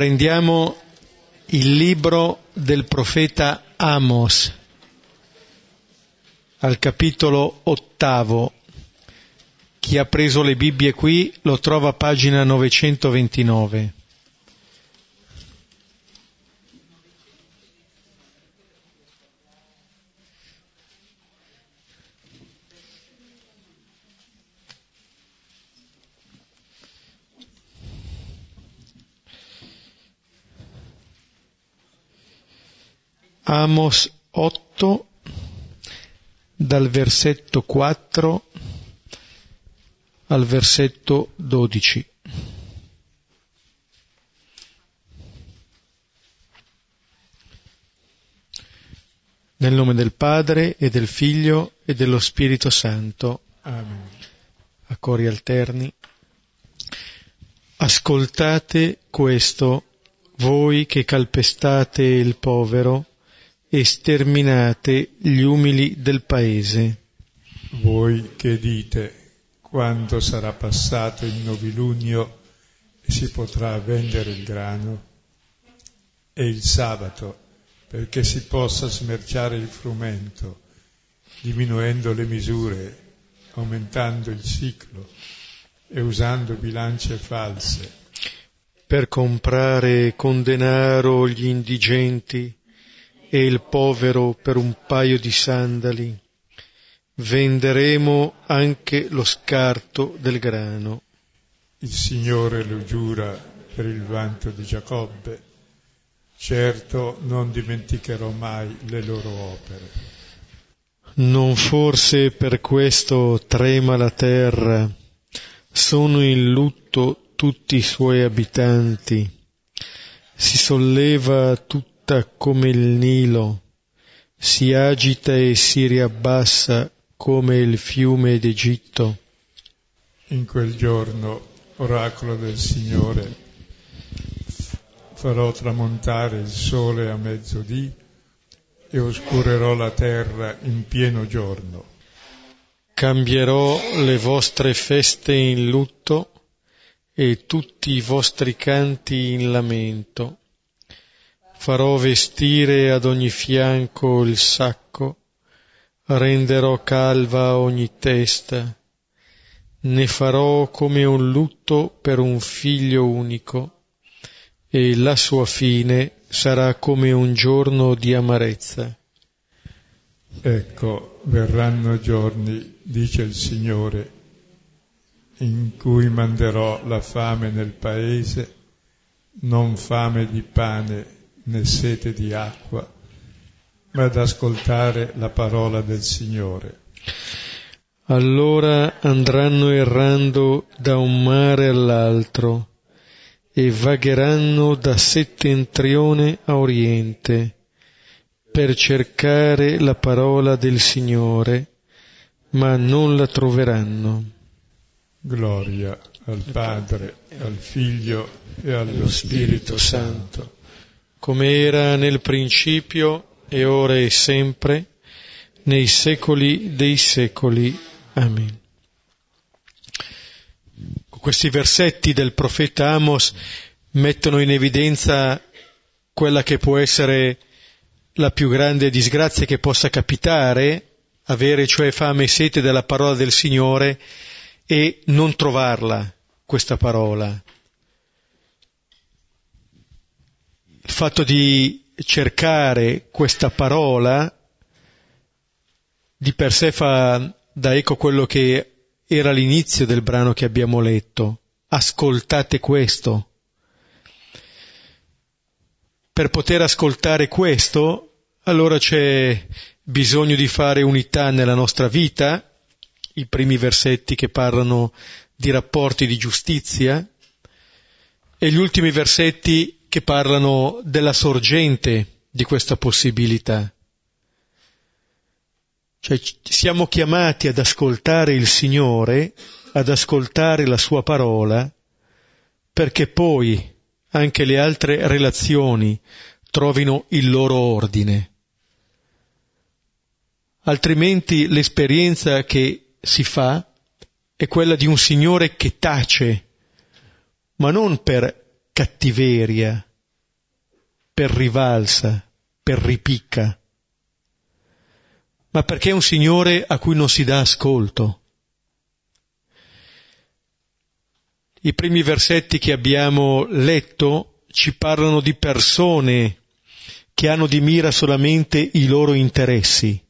Prendiamo il libro del profeta Amos al capitolo ottavo. Chi ha preso le Bibbie qui lo trova a pagina 929. Amos 8 dal versetto 4 al versetto 12. Nel nome del Padre e del Figlio e dello Spirito Santo. Amen. A cori alterni. Ascoltate questo, voi che calpestate il povero, e sterminate gli umili del paese. Voi che dite, quando sarà passato il novilunio e si potrà vendere il grano, e il sabato, perché si possa smerciare il frumento, diminuendo le misure, aumentando il ciclo e usando bilance false. Per comprare con denaro gli indigenti, e il povero per un paio di sandali. Venderemo anche lo scarto del grano. Il Signore lo giura per il vanto di Giacobbe. Certo non dimenticherò mai le loro opere. Non forse per questo trema la terra, sono in lutto tutti i suoi abitanti, si solleva tutto alta come il Nilo, si agita e si riabbassa come il fiume d'Egitto. In quel giorno, oracolo del Signore, farò tramontare il sole a mezzodì e oscurerò la terra in pieno giorno. Cambierò le vostre feste in lutto e tutti i vostri canti in lamento farò vestire ad ogni fianco il sacco, renderò calva ogni testa, ne farò come un lutto per un figlio unico, e la sua fine sarà come un giorno di amarezza. Ecco, verranno giorni, dice il Signore, in cui manderò la fame nel paese, non fame di pane né sete di acqua, ma ad ascoltare la parola del Signore. Allora andranno errando da un mare all'altro e vagheranno da settentrione a oriente per cercare la parola del Signore, ma non la troveranno. Gloria al Padre, al Figlio e allo Spirito Santo come era nel principio e ora e sempre, nei secoli dei secoli. Amen. Questi versetti del profeta Amos mettono in evidenza quella che può essere la più grande disgrazia che possa capitare, avere cioè fame e sete della parola del Signore e non trovarla, questa parola, il fatto di cercare questa parola di per sé fa da eco quello che era l'inizio del brano che abbiamo letto. Ascoltate questo. Per poter ascoltare questo, allora c'è bisogno di fare unità nella nostra vita, i primi versetti che parlano di rapporti di giustizia, e gli ultimi versetti che parlano della sorgente di questa possibilità. Cioè siamo chiamati ad ascoltare il Signore, ad ascoltare la Sua parola, perché poi anche le altre relazioni trovino il loro ordine. Altrimenti l'esperienza che si fa è quella di un Signore che tace, ma non per cattiveria, per rivalsa, per ripicca, ma perché è un Signore a cui non si dà ascolto. I primi versetti che abbiamo letto ci parlano di persone che hanno di mira solamente i loro interessi,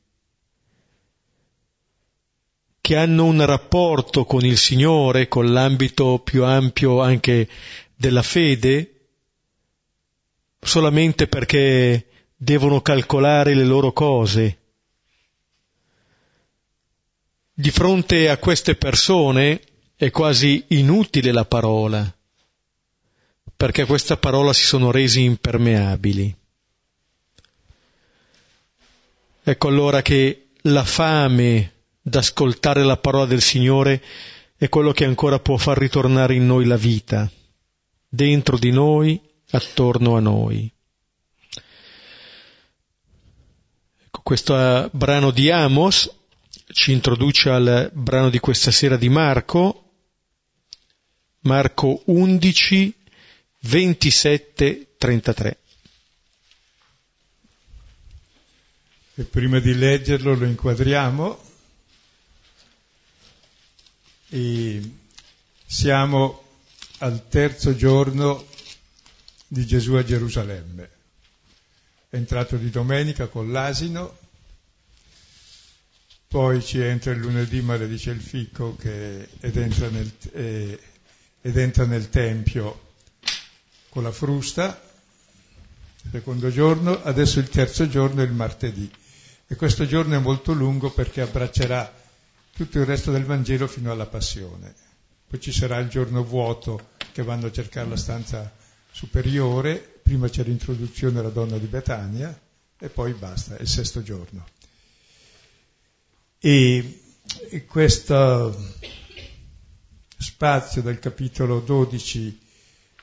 che hanno un rapporto con il Signore, con l'ambito più ampio anche della fede, solamente perché devono calcolare le loro cose. Di fronte a queste persone è quasi inutile la parola, perché a questa parola si sono resi impermeabili. Ecco allora che la fame d'ascoltare la parola del Signore è quello che ancora può far ritornare in noi la vita, dentro di noi attorno a noi. Ecco, questo eh, brano di Amos ci introduce al brano di questa sera di Marco, Marco 11, 27, 33. E prima di leggerlo lo inquadriamo e siamo al terzo giorno di Gesù a Gerusalemme. È entrato di domenica con l'asino, poi ci entra il lunedì maledice il fico che, ed, entra nel, eh, ed entra nel Tempio con la frusta, secondo giorno, adesso il terzo giorno è il martedì. E questo giorno è molto lungo perché abbraccerà tutto il resto del Vangelo fino alla passione. Poi ci sarà il giorno vuoto che vanno a cercare la stanza superiore, prima c'è l'introduzione alla donna di Betania e poi basta, è il sesto giorno. E, e questo spazio del capitolo 12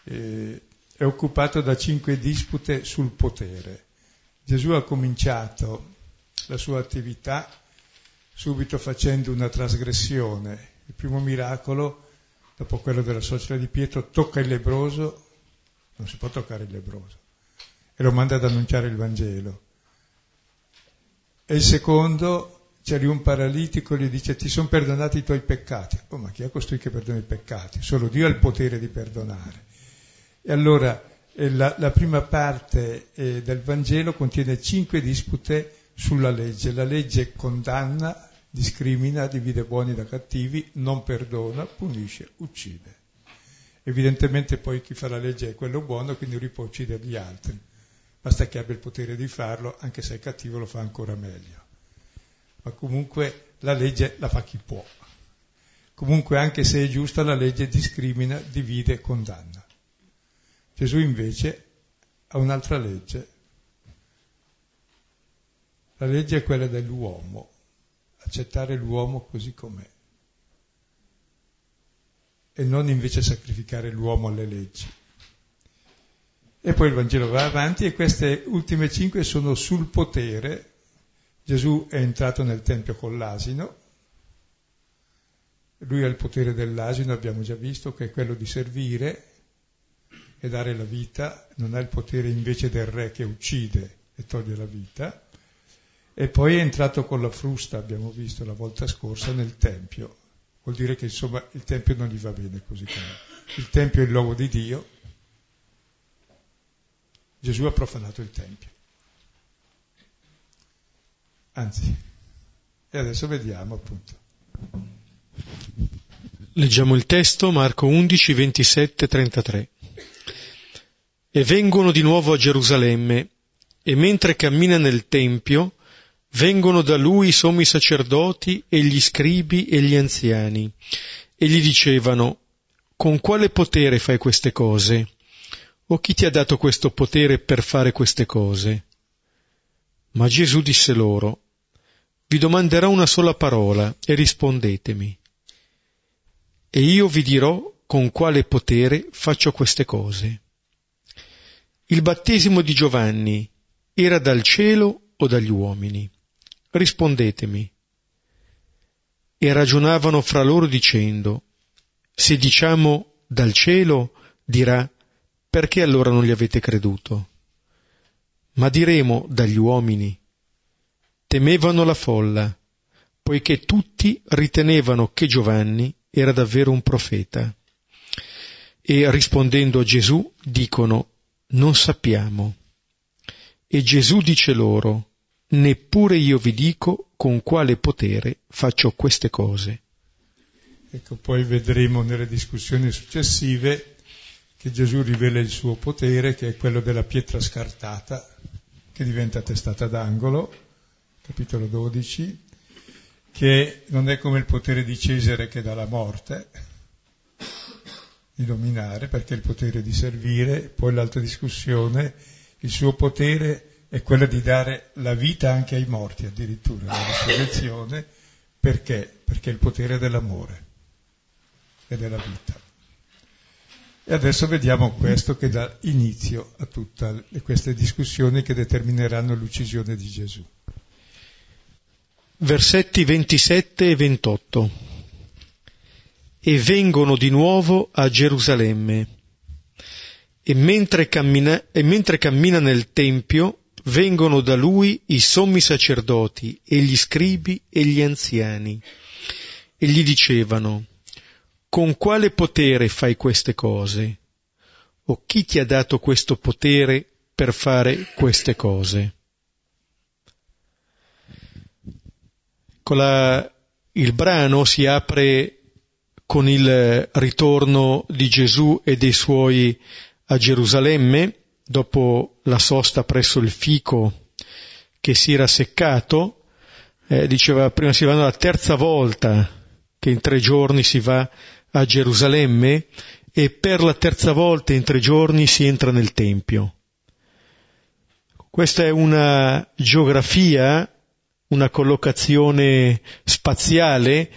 eh, è occupato da cinque dispute sul potere. Gesù ha cominciato la sua attività subito facendo una trasgressione. Il primo miracolo, dopo quello della suocera di Pietro, tocca il lebroso non si può toccare il lebroso, e lo manda ad annunciare il Vangelo. E il secondo, c'è lì un paralitico gli dice ti sono perdonati i tuoi peccati. Oh, ma chi è costui che perdona i peccati? Solo Dio ha il potere di perdonare. E allora eh, la, la prima parte eh, del Vangelo contiene cinque dispute sulla legge. La legge condanna, discrimina, divide buoni da cattivi, non perdona, punisce, uccide. Evidentemente poi chi fa la legge è quello buono, quindi lui può uccidere gli altri. Basta che abbia il potere di farlo, anche se è cattivo lo fa ancora meglio. Ma comunque la legge la fa chi può. Comunque anche se è giusta la legge discrimina, divide condanna. Gesù invece ha un'altra legge. La legge è quella dell'uomo, accettare l'uomo così com'è e non invece sacrificare l'uomo alle leggi. E poi il Vangelo va avanti e queste ultime cinque sono sul potere. Gesù è entrato nel Tempio con l'asino, lui ha il potere dell'asino, abbiamo già visto, che è quello di servire e dare la vita, non ha il potere invece del re che uccide e toglie la vita. E poi è entrato con la frusta, abbiamo visto la volta scorsa, nel Tempio vuol dire che insomma il Tempio non gli va bene così come. Il Tempio è il luogo di Dio, Gesù ha profanato il Tempio. Anzi, e adesso vediamo appunto. Leggiamo il testo, Marco 11, 27, 33. E vengono di nuovo a Gerusalemme, e mentre cammina nel Tempio, vengono da lui i sommi sacerdoti e gli scribi e gli anziani, e gli dicevano, con quale potere fai queste cose? O chi ti ha dato questo potere per fare queste cose? Ma Gesù disse loro, vi domanderò una sola parola e rispondetemi. E io vi dirò con quale potere faccio queste cose. Il battesimo di Giovanni era dal cielo o dagli uomini? Rispondetemi. E ragionavano fra loro dicendo, se diciamo dal cielo, dirà, perché allora non gli avete creduto? ma diremo dagli uomini. Temevano la folla, poiché tutti ritenevano che Giovanni era davvero un profeta. E rispondendo a Gesù dicono, non sappiamo. E Gesù dice loro, neppure io vi dico con quale potere faccio queste cose. Ecco, poi vedremo nelle discussioni successive che Gesù rivela il suo potere, che è quello della pietra scartata, che diventa testata d'angolo, capitolo 12, che non è come il potere di Cesare che dà la morte, di dominare, perché il potere di servire, poi l'altra discussione, il suo potere è quello di dare la vita anche ai morti, addirittura, la risurrezione, perché? Perché il potere dell'amore e della vita. E adesso vediamo questo che dà inizio a tutte queste discussioni che determineranno l'uccisione di Gesù. Versetti 27 e 28. E vengono di nuovo a Gerusalemme. E mentre cammina, e mentre cammina nel Tempio, vengono da lui i sommi sacerdoti e gli scribi e gli anziani. E gli dicevano, con quale potere fai queste cose? O chi ti ha dato questo potere per fare queste cose? Con la, il brano si apre con il ritorno di Gesù e dei suoi a Gerusalemme, dopo la sosta presso il fico che si era seccato, eh, diceva prima si va la terza volta che in tre giorni si va a Gerusalemme e per la terza volta in tre giorni si entra nel Tempio. Questa è una geografia, una collocazione spaziale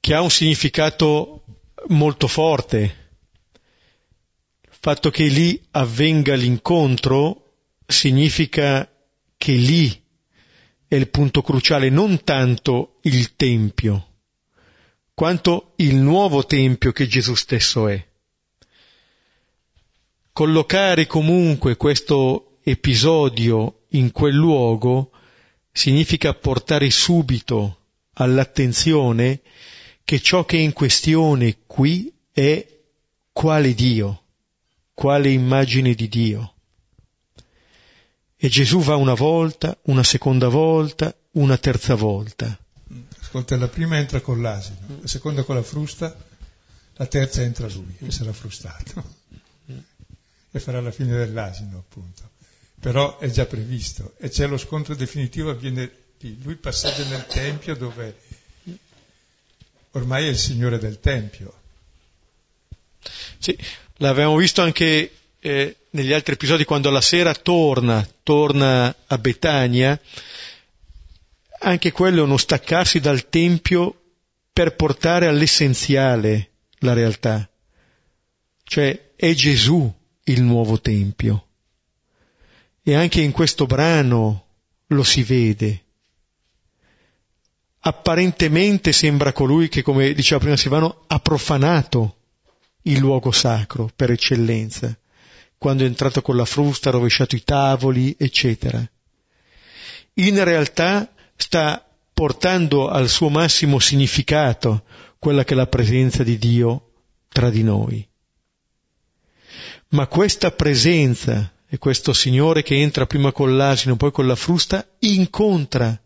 che ha un significato molto forte. Fatto che lì avvenga l'incontro significa che lì è il punto cruciale, non tanto il Tempio quanto il nuovo Tempio che Gesù stesso è. Collocare comunque questo episodio in quel luogo significa portare subito all'attenzione che ciò che è in questione qui è quale Dio, quale immagine di Dio. E Gesù va una volta, una seconda volta, una terza volta Ascolta, la prima entra con l'asino, la seconda con la frusta, la terza entra lui, che sarà frustato. E farà la fine dell'asino, appunto. Però è già previsto e c'è lo scontro definitivo, avviene lì. Lui passeggia nel Tempio dove ormai è il Signore del Tempio. Sì, l'avevamo visto anche eh, negli altri episodi quando alla sera torna, torna a Betania anche quello è uno staccarsi dal Tempio per portare all'essenziale la realtà. Cioè è Gesù il nuovo Tempio. E anche in questo brano lo si vede. Apparentemente sembra colui che, come diceva prima Silvano, ha profanato il luogo sacro per eccellenza, quando è entrato con la frusta, ha rovesciato i tavoli, eccetera. In realtà sta portando al suo massimo significato quella che è la presenza di Dio tra di noi. Ma questa presenza e questo Signore che entra prima con l'asino, poi con la frusta, incontra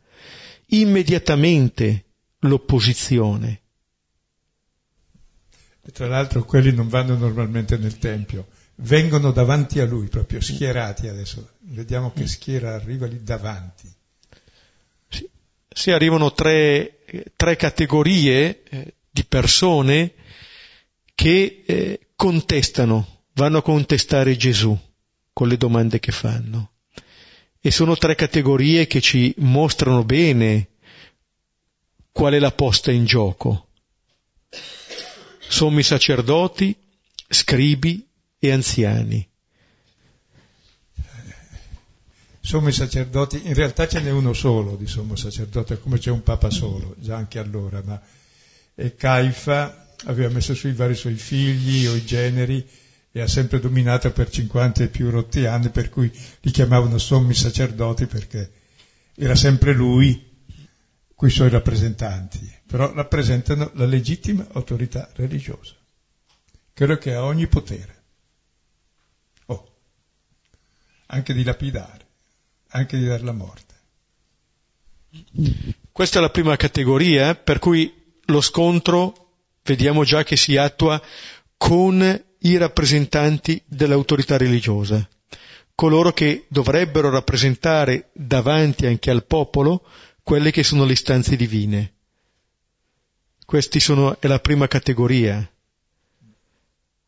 immediatamente l'opposizione. E tra l'altro quelli non vanno normalmente nel Tempio, vengono davanti a lui, proprio schierati adesso. Vediamo che schiera arriva lì davanti si arrivano tre, tre categorie eh, di persone che eh, contestano, vanno a contestare Gesù con le domande che fanno. E sono tre categorie che ci mostrano bene qual è la posta in gioco. Sommi sacerdoti, scribi e anziani. sommi sacerdoti, in realtà ce n'è uno solo di sommo sacerdote, come c'è un papa solo, già anche allora, ma e Caifa aveva messo su i vari suoi figli o i generi e ha sempre dominato per 50 e più rotti anni, per cui li chiamavano sommi sacerdoti perché era sempre lui con i suoi rappresentanti, però rappresentano la legittima autorità religiosa, quello che ha ogni potere, oh, anche di lapidare, anche di dare la morte. Questa è la prima categoria, per cui lo scontro vediamo già che si attua con i rappresentanti dell'autorità religiosa, coloro che dovrebbero rappresentare davanti anche al popolo quelle che sono le istanze divine. Questa è la prima categoria.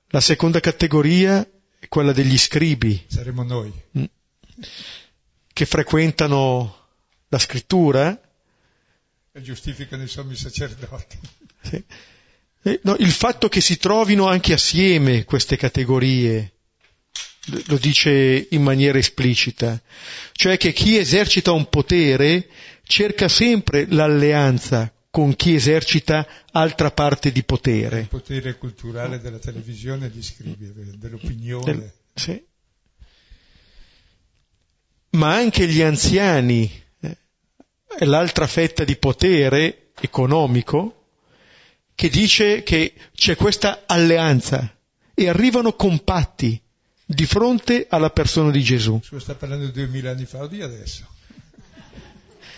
La seconda categoria è quella degli scribi. Saremo noi. Mm. Che frequentano la scrittura. E giustificano i sommi sacerdoti. Sì. Eh, no, il fatto che si trovino anche assieme queste categorie, lo dice in maniera esplicita, cioè che chi esercita un potere cerca sempre l'alleanza con chi esercita altra parte di potere. Il potere culturale della televisione, gli scrivi, dell'opinione. Del, sì. Ma anche gli anziani, eh, l'altra fetta di potere economico, che dice che c'è questa alleanza e arrivano compatti di fronte alla persona di Gesù. Scusa, sta parlando di duemila anni fa o di adesso?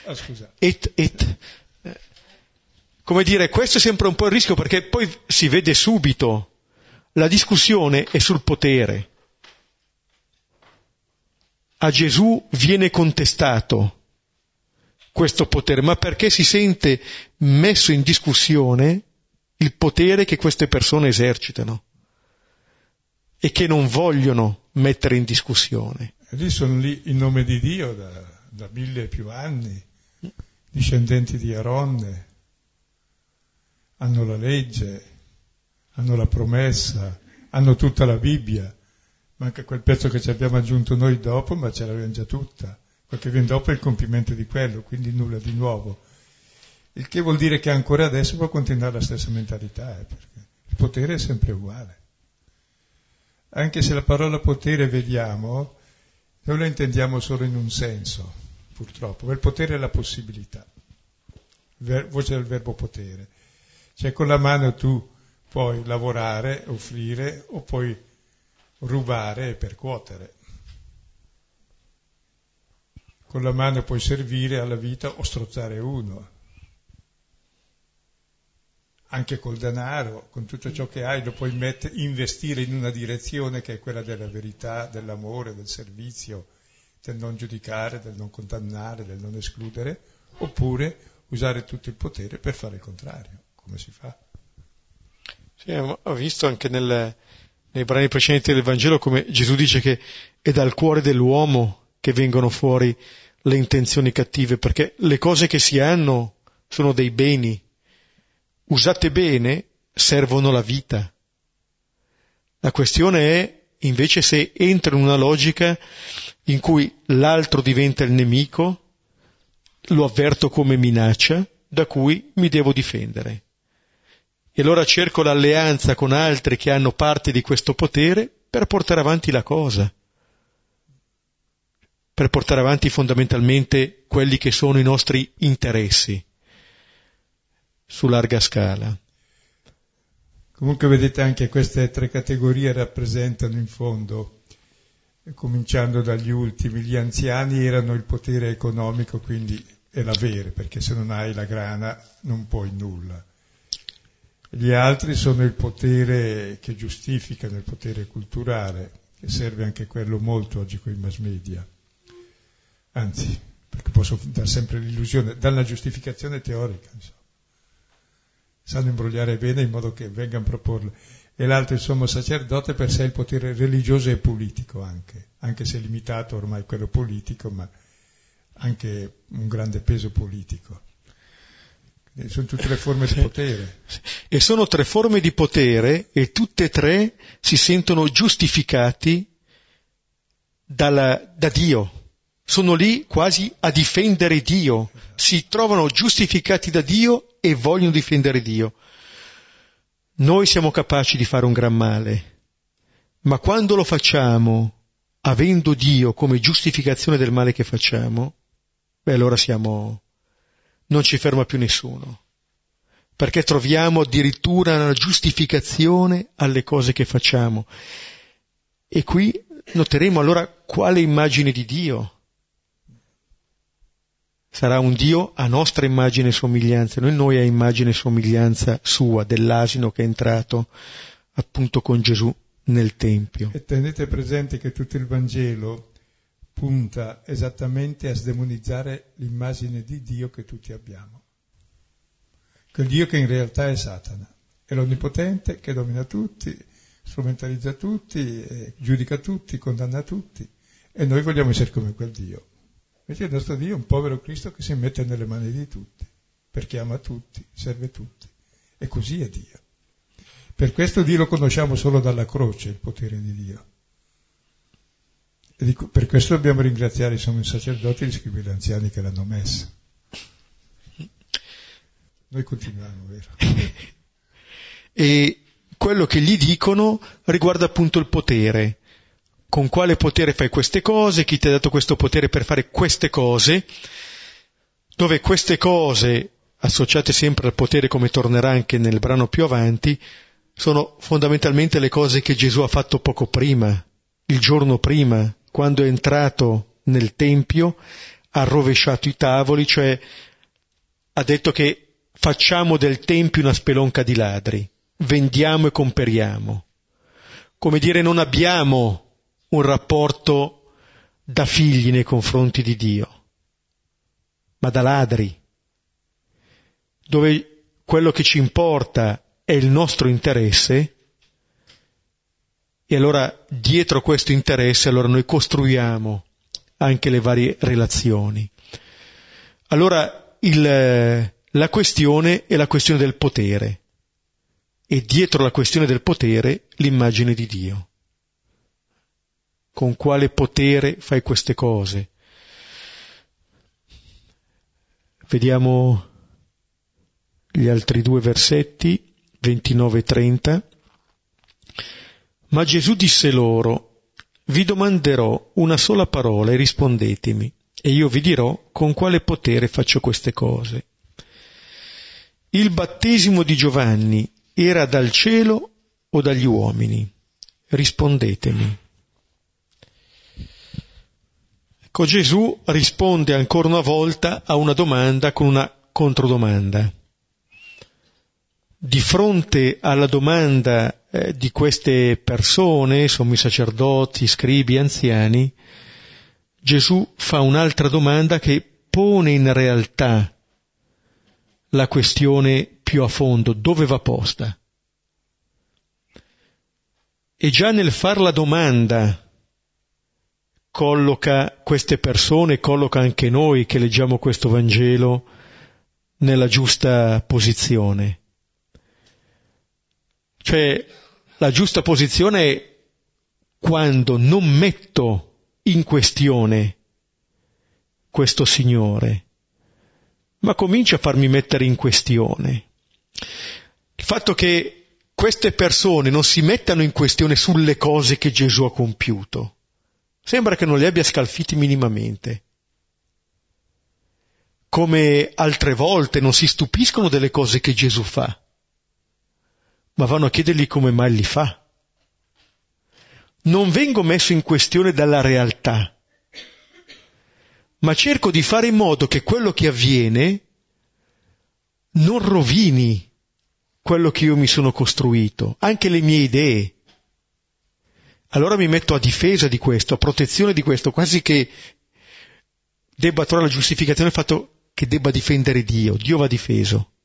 Ah, scusa. Et, et. Come dire, questo è sempre un po' il rischio perché poi si vede subito la discussione è sul potere. A Gesù viene contestato questo potere, ma perché si sente messo in discussione il potere che queste persone esercitano e che non vogliono mettere in discussione. Lì sono lì in nome di Dio da, da mille e più anni, discendenti di Aronne, hanno la legge, hanno la promessa, hanno tutta la Bibbia, manca quel pezzo che ci abbiamo aggiunto noi dopo, ma ce l'abbiamo già tutta. Quel che viene dopo è il compimento di quello, quindi nulla di nuovo. Il che vuol dire che ancora adesso può continuare la stessa mentalità, eh, perché il potere è sempre uguale. Anche se la parola potere vediamo, noi la intendiamo solo in un senso, purtroppo. Il potere è la possibilità, voce del verbo potere. Cioè con la mano tu puoi lavorare, offrire o puoi rubare e percuotere. Con la mano puoi servire alla vita o strozzare uno anche col denaro, con tutto ciò che hai, lo puoi mettere, investire in una direzione che è quella della verità, dell'amore, del servizio, del non giudicare, del non condannare, del non escludere, oppure usare tutto il potere per fare il contrario, come si fa. Sì, ho visto anche nel, nei brani precedenti del Vangelo come Gesù dice che è dal cuore dell'uomo che vengono fuori le intenzioni cattive, perché le cose che si hanno sono dei beni, usate bene, servono la vita. La questione è invece se entra in una logica in cui l'altro diventa il nemico, lo avverto come minaccia da cui mi devo difendere. E allora cerco l'alleanza con altri che hanno parte di questo potere per portare avanti la cosa, per portare avanti fondamentalmente quelli che sono i nostri interessi su larga scala. Comunque vedete anche queste tre categorie rappresentano in fondo, cominciando dagli ultimi, gli anziani erano il potere economico, quindi è l'avere, perché se non hai la grana non puoi nulla. Gli altri sono il potere che giustificano, il potere culturale, che serve anche quello molto oggi con i mass media. Anzi, perché posso dare sempre l'illusione, dalla giustificazione teorica. Insomma sanno imbrogliare bene in modo che vengano a proporle. E l'altro il sommo sacerdote per sé il potere religioso e politico anche, anche se limitato ormai quello politico, ma anche un grande peso politico. E sono tutte le forme di potere. E sono tre forme di potere e tutte e tre si sentono giustificati dalla, da Dio. Sono lì quasi a difendere Dio. Si trovano giustificati da Dio e vogliono difendere Dio. Noi siamo capaci di fare un gran male, Ma quando lo facciamo avendo Dio come giustificazione del male che facciamo, beh allora siamo... non ci ferma più nessuno, perché troviamo addirittura una giustificazione alle cose che facciamo. E qui noteremo allora quale immagine di Dio. Sarà un Dio a nostra immagine e somiglianza, non noi a immagine e somiglianza sua, dell'asino che è entrato appunto con Gesù nel Tempio. E tenete presente che tutto il Vangelo punta esattamente a sdemonizzare l'immagine di Dio che tutti abbiamo. Quel Dio che in realtà è Satana, è l'onnipotente che domina tutti, strumentalizza tutti, eh, giudica tutti, condanna tutti. E noi vogliamo essere come quel Dio. Invece il nostro Dio è un povero Cristo che si mette nelle mani di tutti, perché ama tutti, serve tutti. E così è Dio. Per questo Dio lo conosciamo solo dalla croce, il potere di Dio. Per questo dobbiamo ringraziare i sommi sacerdoti e gli scrivi gli anziani che l'hanno messa. Noi continuiamo, vero? e quello che gli dicono riguarda appunto il potere. Con quale potere fai queste cose? Chi ti ha dato questo potere per fare queste cose? Dove queste cose, associate sempre al potere come tornerà anche nel brano più avanti, sono fondamentalmente le cose che Gesù ha fatto poco prima, il giorno prima, quando è entrato nel Tempio, ha rovesciato i tavoli, cioè ha detto che facciamo del Tempio una spelonca di ladri, vendiamo e comperiamo. Come dire, non abbiamo un rapporto da figli nei confronti di Dio, ma da ladri, dove quello che ci importa è il nostro interesse e allora dietro questo interesse allora noi costruiamo anche le varie relazioni. Allora il, la questione è la questione del potere e dietro la questione del potere l'immagine di Dio. Con quale potere fai queste cose? Vediamo gli altri due versetti. 29-30. Ma Gesù disse loro, vi domanderò una sola parola e rispondetemi, e io vi dirò con quale potere faccio queste cose. Il battesimo di Giovanni era dal cielo o dagli uomini? Rispondetemi. Ecco, Gesù risponde ancora una volta a una domanda con una controdomanda di fronte alla domanda eh, di queste persone, sommi sacerdoti, scribi, anziani, Gesù fa un'altra domanda che pone in realtà la questione più a fondo, dove va posta. E già nel far la domanda colloca queste persone, colloca anche noi che leggiamo questo Vangelo nella giusta posizione. Cioè, la giusta posizione è quando non metto in questione questo Signore, ma comincio a farmi mettere in questione. Il fatto che queste persone non si mettano in questione sulle cose che Gesù ha compiuto, sembra che non li abbia scalfiti minimamente. Come altre volte non si stupiscono delle cose che Gesù fa ma vanno a chiedergli come mai li fa. Non vengo messo in questione dalla realtà, ma cerco di fare in modo che quello che avviene non rovini quello che io mi sono costruito, anche le mie idee. Allora mi metto a difesa di questo, a protezione di questo, quasi che debba trovare la giustificazione del fatto che debba difendere Dio. Dio va difeso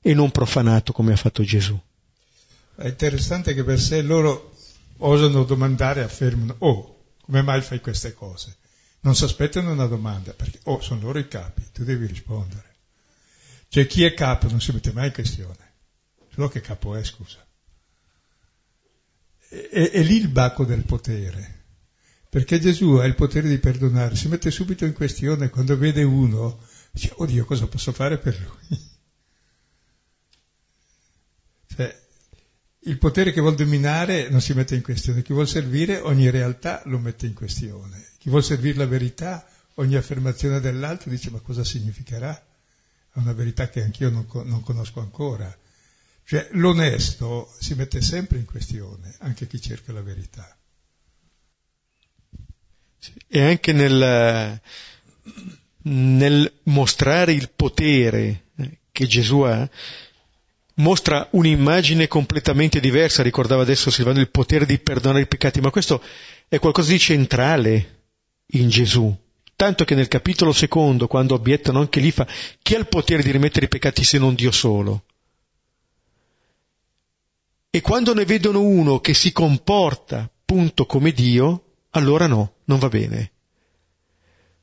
e non profanato come ha fatto Gesù. È interessante che per sé loro osano domandare e affermano, oh, come mai fai queste cose? Non si aspettano una domanda, perché, oh, sono loro i capi, tu devi rispondere. Cioè chi è capo non si mette mai in questione, solo che capo è, scusa. È, è lì il bacco del potere, perché Gesù ha il potere di perdonare, si mette subito in questione quando vede uno, dice, oddio, cosa posso fare per lui? Cioè, il potere che vuol dominare non si mette in questione, chi vuol servire ogni realtà lo mette in questione, chi vuol servire la verità, ogni affermazione dell'altro dice ma cosa significherà? È una verità che anch'io non, non conosco ancora. Cioè l'onesto si mette sempre in questione, anche chi cerca la verità. E anche nel, nel mostrare il potere eh, che Gesù ha, mostra un'immagine completamente diversa, ricordava adesso Silvano il potere di perdonare i peccati, ma questo è qualcosa di centrale in Gesù. Tanto che nel capitolo secondo, quando obiettano anche lì, fa chi ha il potere di rimettere i peccati se non Dio solo? E quando ne vedono uno che si comporta appunto come Dio, allora no, non va bene.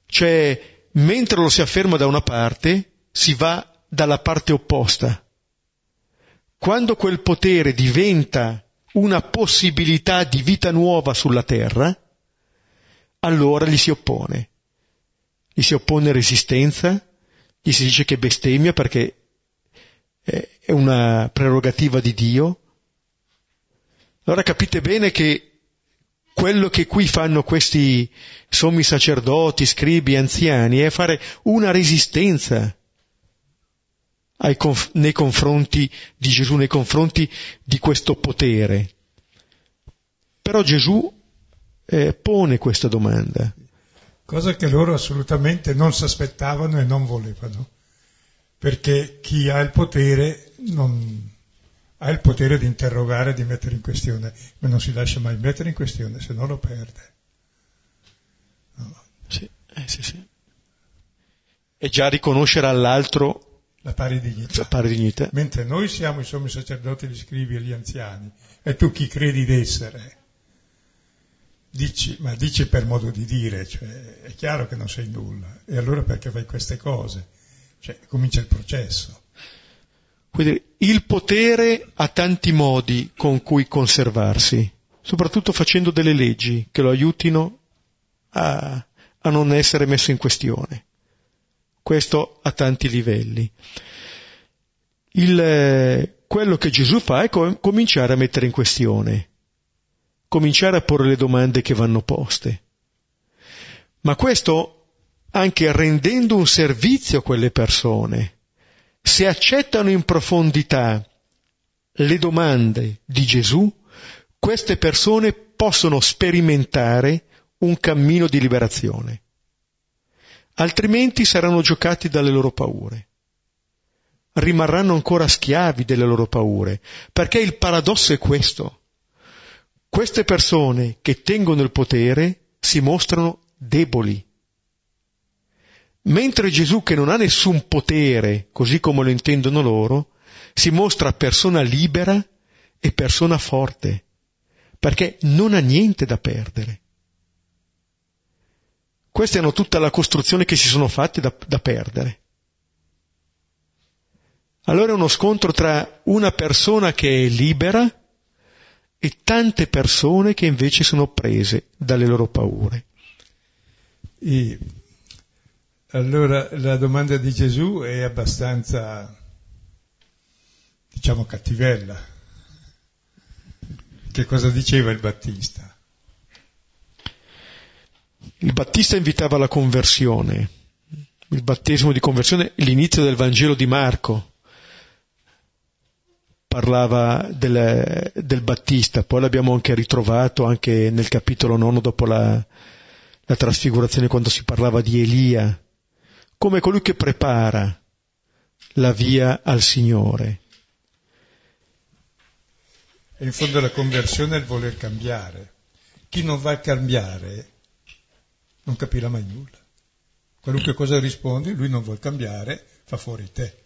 Cioè, mentre lo si afferma da una parte, si va dalla parte opposta. Quando quel potere diventa una possibilità di vita nuova sulla terra, allora gli si oppone. Gli si oppone resistenza, gli si dice che bestemmia perché è una prerogativa di Dio. Allora capite bene che quello che qui fanno questi sommi sacerdoti, scribi, anziani è fare una resistenza conf- nei confronti di Gesù, nei confronti di questo potere. Però Gesù eh, pone questa domanda. Cosa che loro assolutamente non si aspettavano e non volevano, perché chi ha il potere non, ha il potere di interrogare, di mettere in questione, ma non si lascia mai mettere in questione, se no lo perde. No. Sì, eh, sì, sì. E già riconoscere all'altro la pari dignità. La pari dignità. Mentre noi siamo i sommi sacerdoti, gli scrivi e gli anziani, e tu chi credi d'essere? Dici, ma dici per modo di dire, cioè, è chiaro che non sei nulla, e allora perché fai queste cose? Cioè, comincia il processo. Quindi il potere ha tanti modi con cui conservarsi, soprattutto facendo delle leggi che lo aiutino a, a non essere messo in questione. Questo a tanti livelli. Il, quello che Gesù fa è com- cominciare a mettere in questione, cominciare a porre le domande che vanno poste. Ma questo anche rendendo un servizio a quelle persone, se accettano in profondità le domande di Gesù, queste persone possono sperimentare un cammino di liberazione. Altrimenti saranno giocati dalle loro paure. Rimarranno ancora schiavi delle loro paure, perché il paradosso è questo. Queste persone che tengono il potere si mostrano deboli, Mentre Gesù, che non ha nessun potere, così come lo intendono loro, si mostra persona libera e persona forte, perché non ha niente da perdere. Queste hanno tutta la costruzione che si sono fatte da, da perdere. Allora è uno scontro tra una persona che è libera e tante persone che invece sono prese dalle loro paure. E allora la domanda di Gesù è abbastanza, diciamo, cattivella. Che cosa diceva il Battista? Il Battista invitava alla conversione, il battesimo di conversione, l'inizio del Vangelo di Marco parlava del, del Battista, poi l'abbiamo anche ritrovato anche nel capitolo nono dopo la, la trasfigurazione quando si parlava di Elia, come colui che prepara la via al Signore. E in fondo la conversione è il voler cambiare. Chi non va a cambiare non capirà mai nulla. Qualunque cosa rispondi, lui non vuole cambiare, fa fuori te.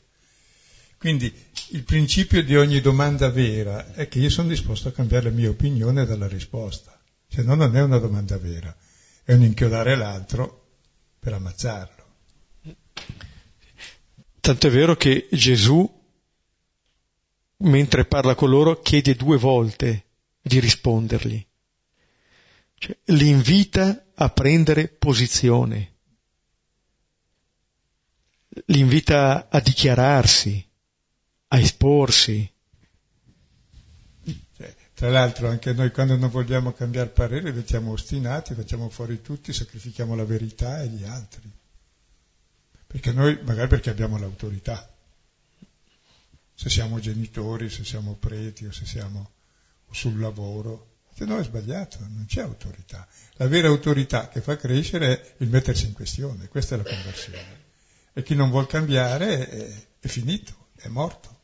Quindi il principio di ogni domanda vera è che io sono disposto a cambiare la mia opinione dalla risposta. Se no non è una domanda vera, è un inchiodare l'altro per ammazzarlo. Tanto è vero che Gesù, mentre parla con loro, chiede due volte di rispondergli. Cioè, li invita a prendere posizione, li invita a dichiararsi, a esporsi. Tra l'altro anche noi quando non vogliamo cambiare parere diventiamo ostinati, facciamo fuori tutti, sacrifichiamo la verità e gli altri. Perché noi, magari perché abbiamo l'autorità, se siamo genitori, se siamo preti o se siamo sul lavoro, se no è sbagliato, non c'è autorità. La vera autorità che fa crescere è il mettersi in questione, questa è la conversione. E chi non vuol cambiare è, è finito, è morto.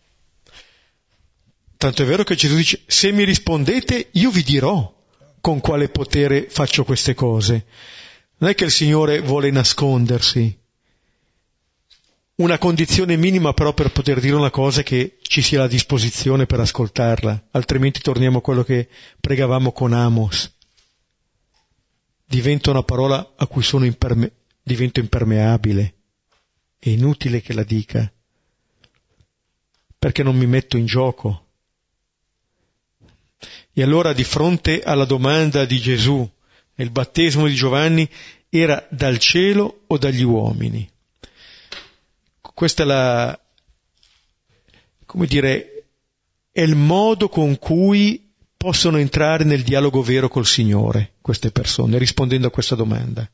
Tanto è vero che Gesù dice, se mi rispondete io vi dirò con quale potere faccio queste cose. Non è che il Signore vuole nascondersi. Una condizione minima però per poter dire una cosa che ci sia la disposizione per ascoltarla, altrimenti torniamo a quello che pregavamo con Amos. Diventa una parola a cui sono imperme- divento impermeabile. È inutile che la dica, perché non mi metto in gioco e allora di fronte alla domanda di Gesù, il battesimo di Giovanni era dal cielo o dagli uomini? Questa è la, come dire, è il modo con cui possono entrare nel dialogo vero col Signore, queste persone, rispondendo a questa domanda.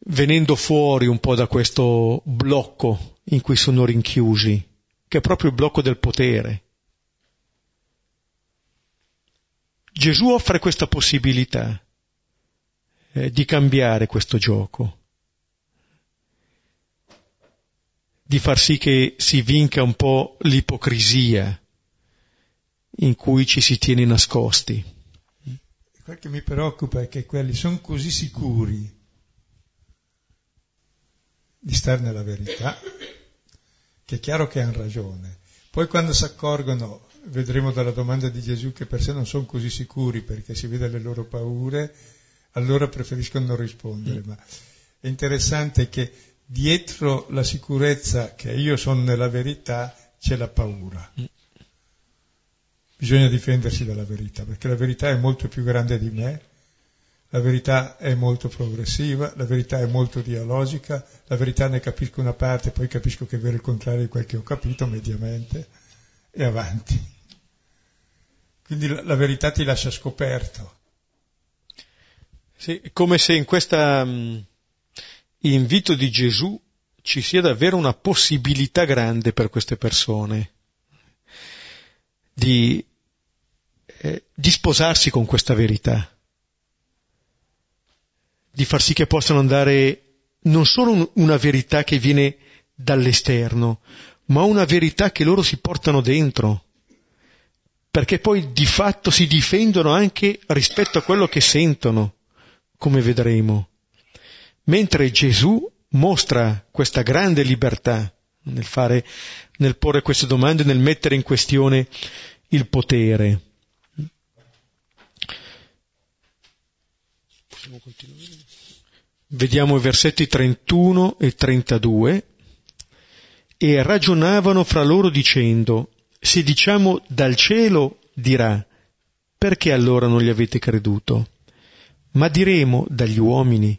Venendo fuori un po' da questo blocco in cui sono rinchiusi, che è proprio il blocco del potere, Gesù offre questa possibilità eh, di cambiare questo gioco, di far sì che si vinca un po' l'ipocrisia in cui ci si tiene nascosti. Quel che mi preoccupa è che quelli sono così sicuri di stare nella verità, che è chiaro che hanno ragione. Poi quando si accorgono vedremo dalla domanda di Gesù che per sé non sono così sicuri perché si vede le loro paure, allora preferiscono non rispondere. Ma è interessante che dietro la sicurezza che io sono nella verità c'è la paura. Bisogna difendersi dalla verità, perché la verità è molto più grande di me, la verità è molto progressiva, la verità è molto dialogica, la verità ne capisco una parte, poi capisco che è vero il contrario di quel che ho capito mediamente, e avanti. Quindi la, la verità ti lascia scoperto. Sì, come se in questo um, invito di Gesù ci sia davvero una possibilità grande per queste persone di, eh, di sposarsi con questa verità, di far sì che possano andare non solo un, una verità che viene dall'esterno, ma una verità che loro si portano dentro perché poi di fatto si difendono anche rispetto a quello che sentono, come vedremo. Mentre Gesù mostra questa grande libertà nel fare, nel porre queste domande, nel mettere in questione il potere. Vediamo i versetti 31 e 32. E ragionavano fra loro dicendo, se diciamo dal cielo, dirà, perché allora non gli avete creduto? Ma diremo dagli uomini,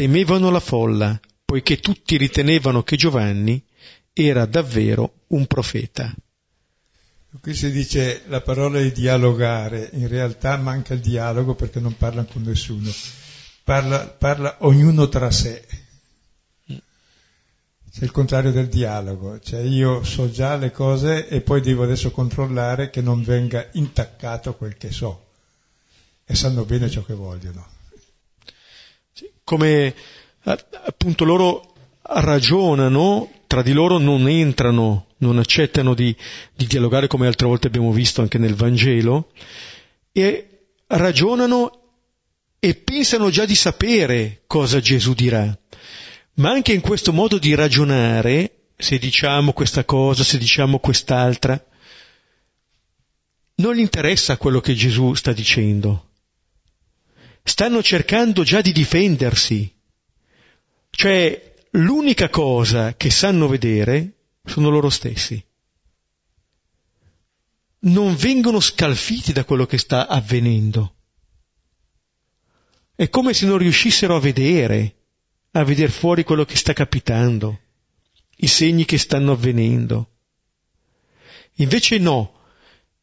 temevano la folla, poiché tutti ritenevano che Giovanni era davvero un profeta. Qui si dice la parola di dialogare, in realtà manca il dialogo perché non parlano con nessuno, parla, parla ognuno tra sé. C'è il contrario del dialogo, cioè io so già le cose e poi devo adesso controllare che non venga intaccato quel che so e sanno bene ciò che vogliono. Come appunto loro ragionano, tra di loro non entrano, non accettano di, di dialogare come altre volte abbiamo visto anche nel Vangelo, e ragionano e pensano già di sapere cosa Gesù dirà. Ma anche in questo modo di ragionare, se diciamo questa cosa, se diciamo quest'altra, non gli interessa quello che Gesù sta dicendo. Stanno cercando già di difendersi. Cioè, l'unica cosa che sanno vedere sono loro stessi. Non vengono scalfiti da quello che sta avvenendo. È come se non riuscissero a vedere a vedere fuori quello che sta capitando, i segni che stanno avvenendo. Invece no,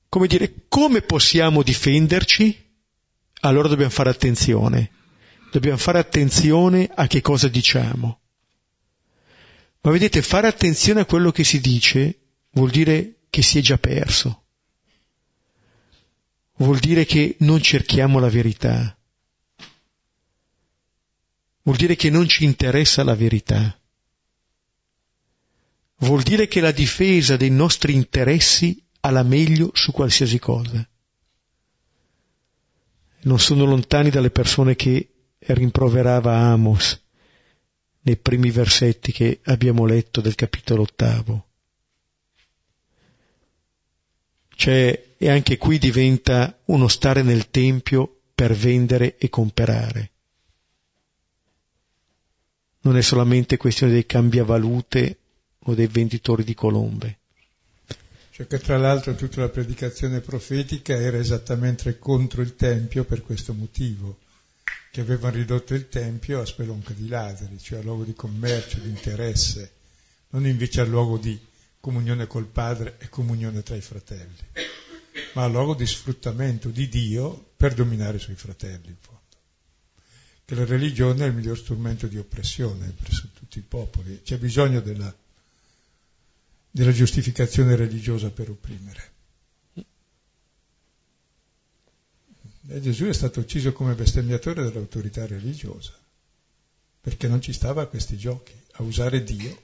come dire, come possiamo difenderci? Allora dobbiamo fare attenzione. Dobbiamo fare attenzione a che cosa diciamo. Ma vedete, fare attenzione a quello che si dice vuol dire che si è già perso. Vuol dire che non cerchiamo la verità. Vuol dire che non ci interessa la verità. Vuol dire che la difesa dei nostri interessi ha la meglio su qualsiasi cosa. Non sono lontani dalle persone che rimproverava Amos nei primi versetti che abbiamo letto del capitolo ottavo. Cioè, e anche qui diventa uno stare nel tempio per vendere e comprare. Non è solamente questione dei cambiavalute o dei venditori di colombe. Cioè che tra l'altro tutta la predicazione profetica era esattamente contro il Tempio per questo motivo, che avevano ridotto il Tempio a spelonca di ladri, cioè a luogo di commercio, di interesse, non invece a luogo di comunione col Padre e comunione tra i fratelli, ma a luogo di sfruttamento di Dio per dominare sui fratelli, in fondo. Che la religione è il miglior strumento di oppressione presso tutti i popoli, c'è bisogno della della giustificazione religiosa per opprimere. E Gesù è stato ucciso come bestemmiatore dell'autorità religiosa, perché non ci stava a questi giochi, a usare Dio,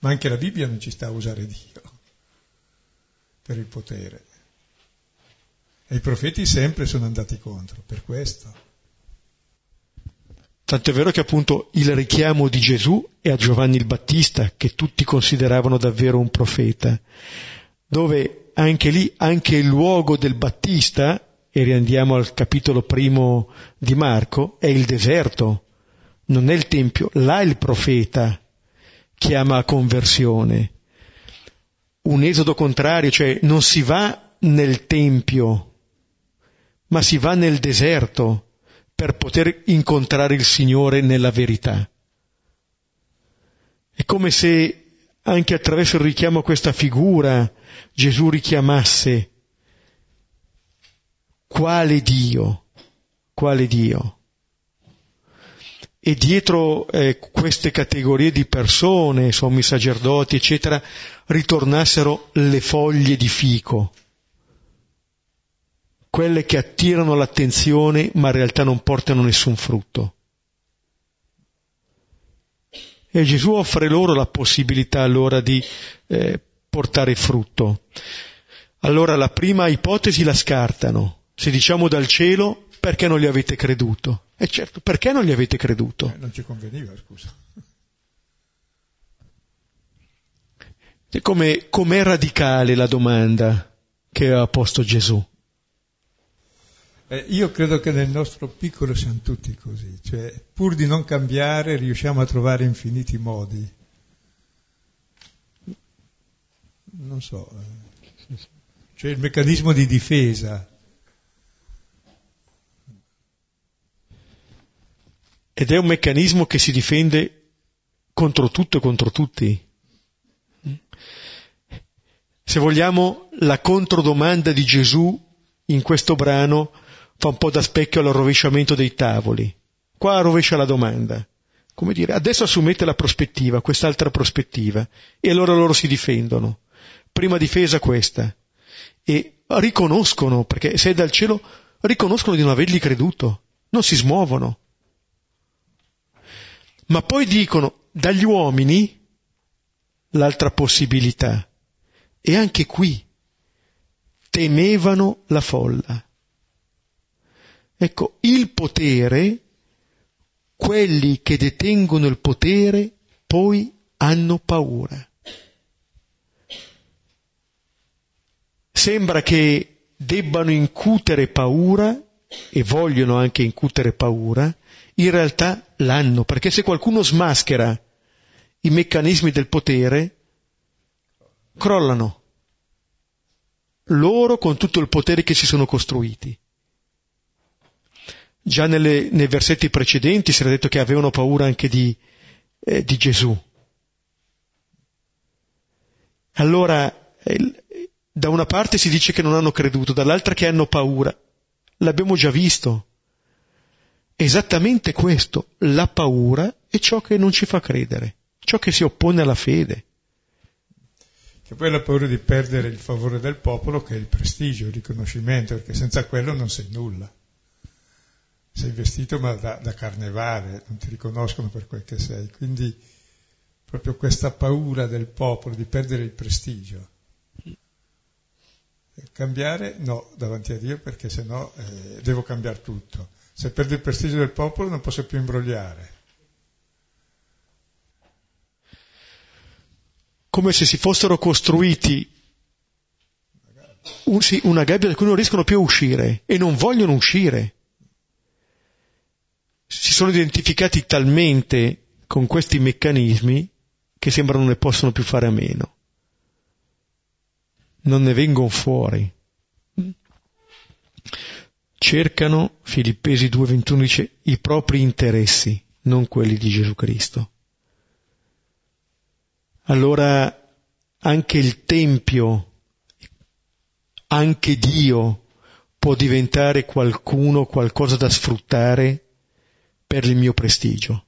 ma anche la Bibbia non ci sta a usare Dio per il potere. E i profeti sempre sono andati contro, per questo. Tanto è vero che appunto il richiamo di Gesù è a Giovanni il Battista, che tutti consideravano davvero un profeta, dove anche lì, anche il luogo del Battista, e riandiamo al capitolo primo di Marco, è il deserto, non è il Tempio, là il profeta chiama a conversione. Un esodo contrario, cioè non si va nel Tempio, ma si va nel deserto per poter incontrare il Signore nella verità. È come se anche attraverso il richiamo a questa figura Gesù richiamasse quale Dio, quale Dio. E dietro eh, queste categorie di persone, sommi sacerdoti, eccetera, ritornassero le foglie di fico quelle che attirano l'attenzione ma in realtà non portano nessun frutto. E Gesù offre loro la possibilità allora di eh, portare frutto. Allora la prima ipotesi la scartano. Se diciamo dal cielo, perché non gli avete creduto? E eh certo, perché non gli avete creduto? Eh, non ci conveniva, scusa. Come, com'è radicale la domanda che ha posto Gesù? Eh, io credo che nel nostro piccolo siamo tutti così, cioè pur di non cambiare riusciamo a trovare infiniti modi. Non so, cioè il meccanismo di difesa. Ed è un meccanismo che si difende contro tutto e contro tutti. Se vogliamo, la controdomanda di Gesù in questo brano fa un po' da specchio al rovesciamento dei tavoli. Qua rovescia la domanda. Come dire, adesso assumete la prospettiva, quest'altra prospettiva, e allora loro si difendono. Prima difesa questa. E riconoscono, perché se è dal cielo, riconoscono di non avergli creduto, non si smuovono. Ma poi dicono, dagli uomini, l'altra possibilità. E anche qui temevano la folla. Ecco, il potere, quelli che detengono il potere, poi hanno paura. Sembra che debbano incutere paura e vogliono anche incutere paura, in realtà l'hanno, perché se qualcuno smaschera i meccanismi del potere, crollano. Loro con tutto il potere che si sono costruiti. Già nelle, nei versetti precedenti si era detto che avevano paura anche di, eh, di Gesù. Allora, Da una parte si dice che non hanno creduto, dall'altra che hanno paura. L'abbiamo già visto. Esattamente questo, la paura è ciò che non ci fa credere, ciò che si oppone alla fede. Che poi la paura di perdere il favore del popolo, che è il prestigio, il riconoscimento, perché senza quello non sei nulla. Sei vestito ma da, da carnevale, non ti riconoscono per quel che sei. Quindi proprio questa paura del popolo di perdere il prestigio. Cambiare? No, davanti a Dio perché sennò eh, devo cambiare tutto. Se perdo il prestigio del popolo non posso più imbrogliare. Come se si fossero costruiti una gabbia da cui non riescono più a uscire e non vogliono uscire. Si sono identificati talmente con questi meccanismi che sembrano ne possono più fare a meno. Non ne vengono fuori. Cercano, Filippesi 2.21 dice, i propri interessi, non quelli di Gesù Cristo. Allora anche il Tempio, anche Dio può diventare qualcuno, qualcosa da sfruttare per il mio prestigio.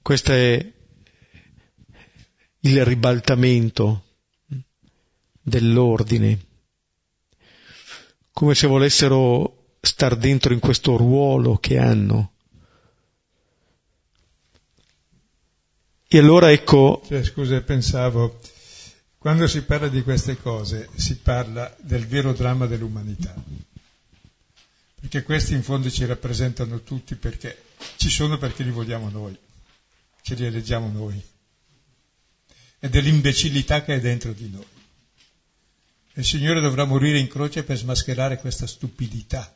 Questo è il ribaltamento dell'ordine, come se volessero star dentro in questo ruolo che hanno. E allora ecco... Cioè, scusa, pensavo, quando si parla di queste cose si parla del vero dramma dell'umanità, perché questi in fondo ci rappresentano tutti perché ci sono perché li vogliamo noi ce li eleggiamo noi e dell'imbecillità che è dentro di noi. Il Signore dovrà morire in croce per smascherare questa stupidità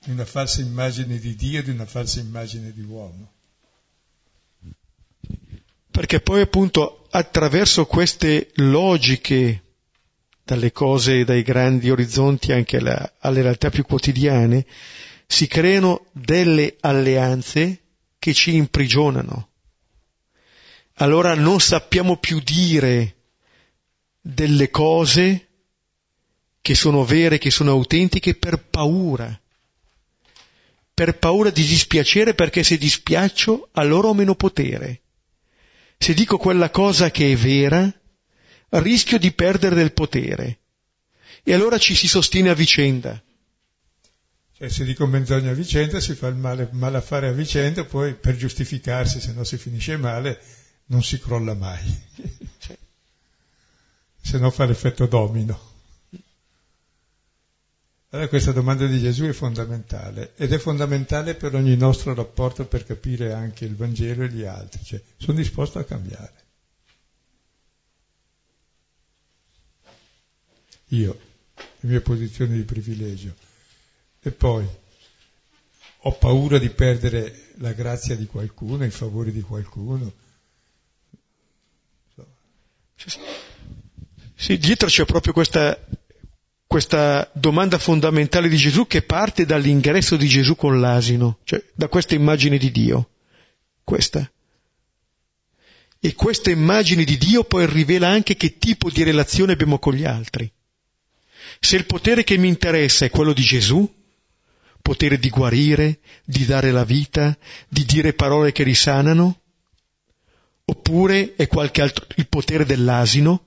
di una falsa immagine di Dio di una falsa immagine di uomo. Perché poi appunto attraverso queste logiche dalle cose, dai grandi orizzonti anche alla, alle realtà più quotidiane, si creano delle alleanze che ci imprigionano. Allora non sappiamo più dire delle cose che sono vere, che sono autentiche per paura. Per paura di dispiacere perché se dispiaccio allora ho meno potere. Se dico quella cosa che è vera, rischio di perdere del potere. E allora ci si sostiene a vicenda. Cioè, se dico menzogna a vicenda si fa il male, malaffare a vicenda, poi per giustificarsi, se no si finisce male, non si crolla mai. Cioè, se no fa l'effetto domino. Allora questa domanda di Gesù è fondamentale ed è fondamentale per ogni nostro rapporto per capire anche il Vangelo e gli altri, cioè sono disposto a cambiare. Io, le mie posizioni di privilegio e poi ho paura di perdere la grazia di qualcuno, i favori di qualcuno. Sì, dietro c'è proprio questa, questa domanda fondamentale di Gesù che parte dall'ingresso di Gesù con l'asino, cioè da questa immagine di Dio. Questa. E questa immagine di Dio poi rivela anche che tipo di relazione abbiamo con gli altri. Se il potere che mi interessa è quello di Gesù, potere di guarire, di dare la vita, di dire parole che risanano? Oppure è qualche altro, il potere dell'asino,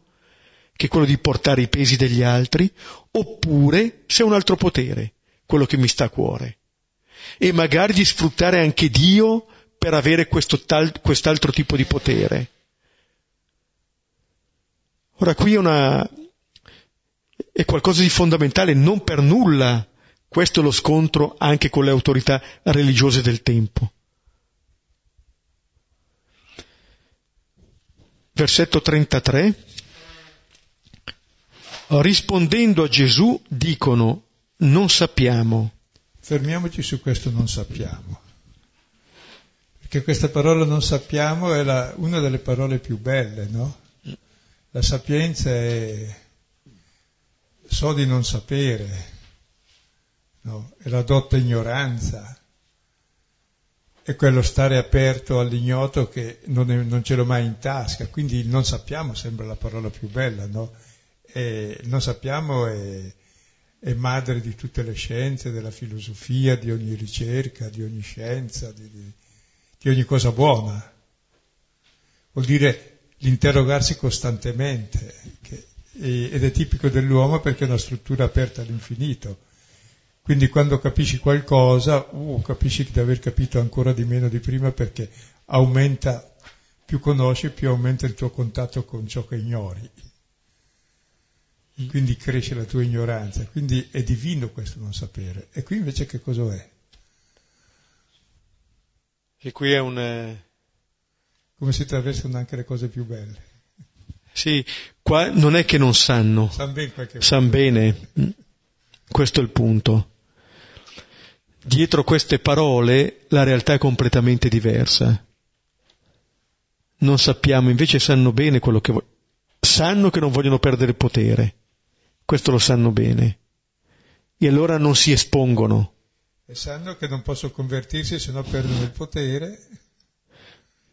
che è quello di portare i pesi degli altri? Oppure c'è un altro potere, quello che mi sta a cuore? E magari di sfruttare anche Dio per avere questo tal, quest'altro tipo di potere. Ora qui è, una, è qualcosa di fondamentale, non per nulla questo è lo scontro anche con le autorità religiose del tempo. Versetto 33. Rispondendo a Gesù dicono non sappiamo. Fermiamoci su questo non sappiamo. Perché questa parola non sappiamo è la, una delle parole più belle, no? La sapienza è so di non sapere, no? è la dotta ignoranza. è quello stare aperto all'ignoto che non, è, non, ce l'ho mai in tasca, quindi non sappiamo sembra la parola più bella, no? E non sappiamo è, è, madre di tutte le scienze, della filosofia, di ogni ricerca, di ogni scienza, di, di, di ogni cosa buona. Vuol dire l'interrogarsi costantemente, ed è tipico dell'uomo perché è una struttura aperta all'infinito quindi quando capisci qualcosa, uh, capisci di aver capito ancora di meno di prima perché aumenta, più conosci, più aumenta il tuo contatto con ciò che ignori. Quindi cresce la tua ignoranza. Quindi è divino questo non sapere. E qui invece che cosa è? E qui è un... Eh, Come si attraversano anche le cose più belle. Sì, qua non è che non sanno. San bene. San bene. Questo è il punto dietro queste parole la realtà è completamente diversa. Non sappiamo, invece sanno bene quello che vogliono. Sanno che non vogliono perdere potere. Questo lo sanno bene. E allora non si espongono. E sanno che non possono convertirsi se no perdono il potere.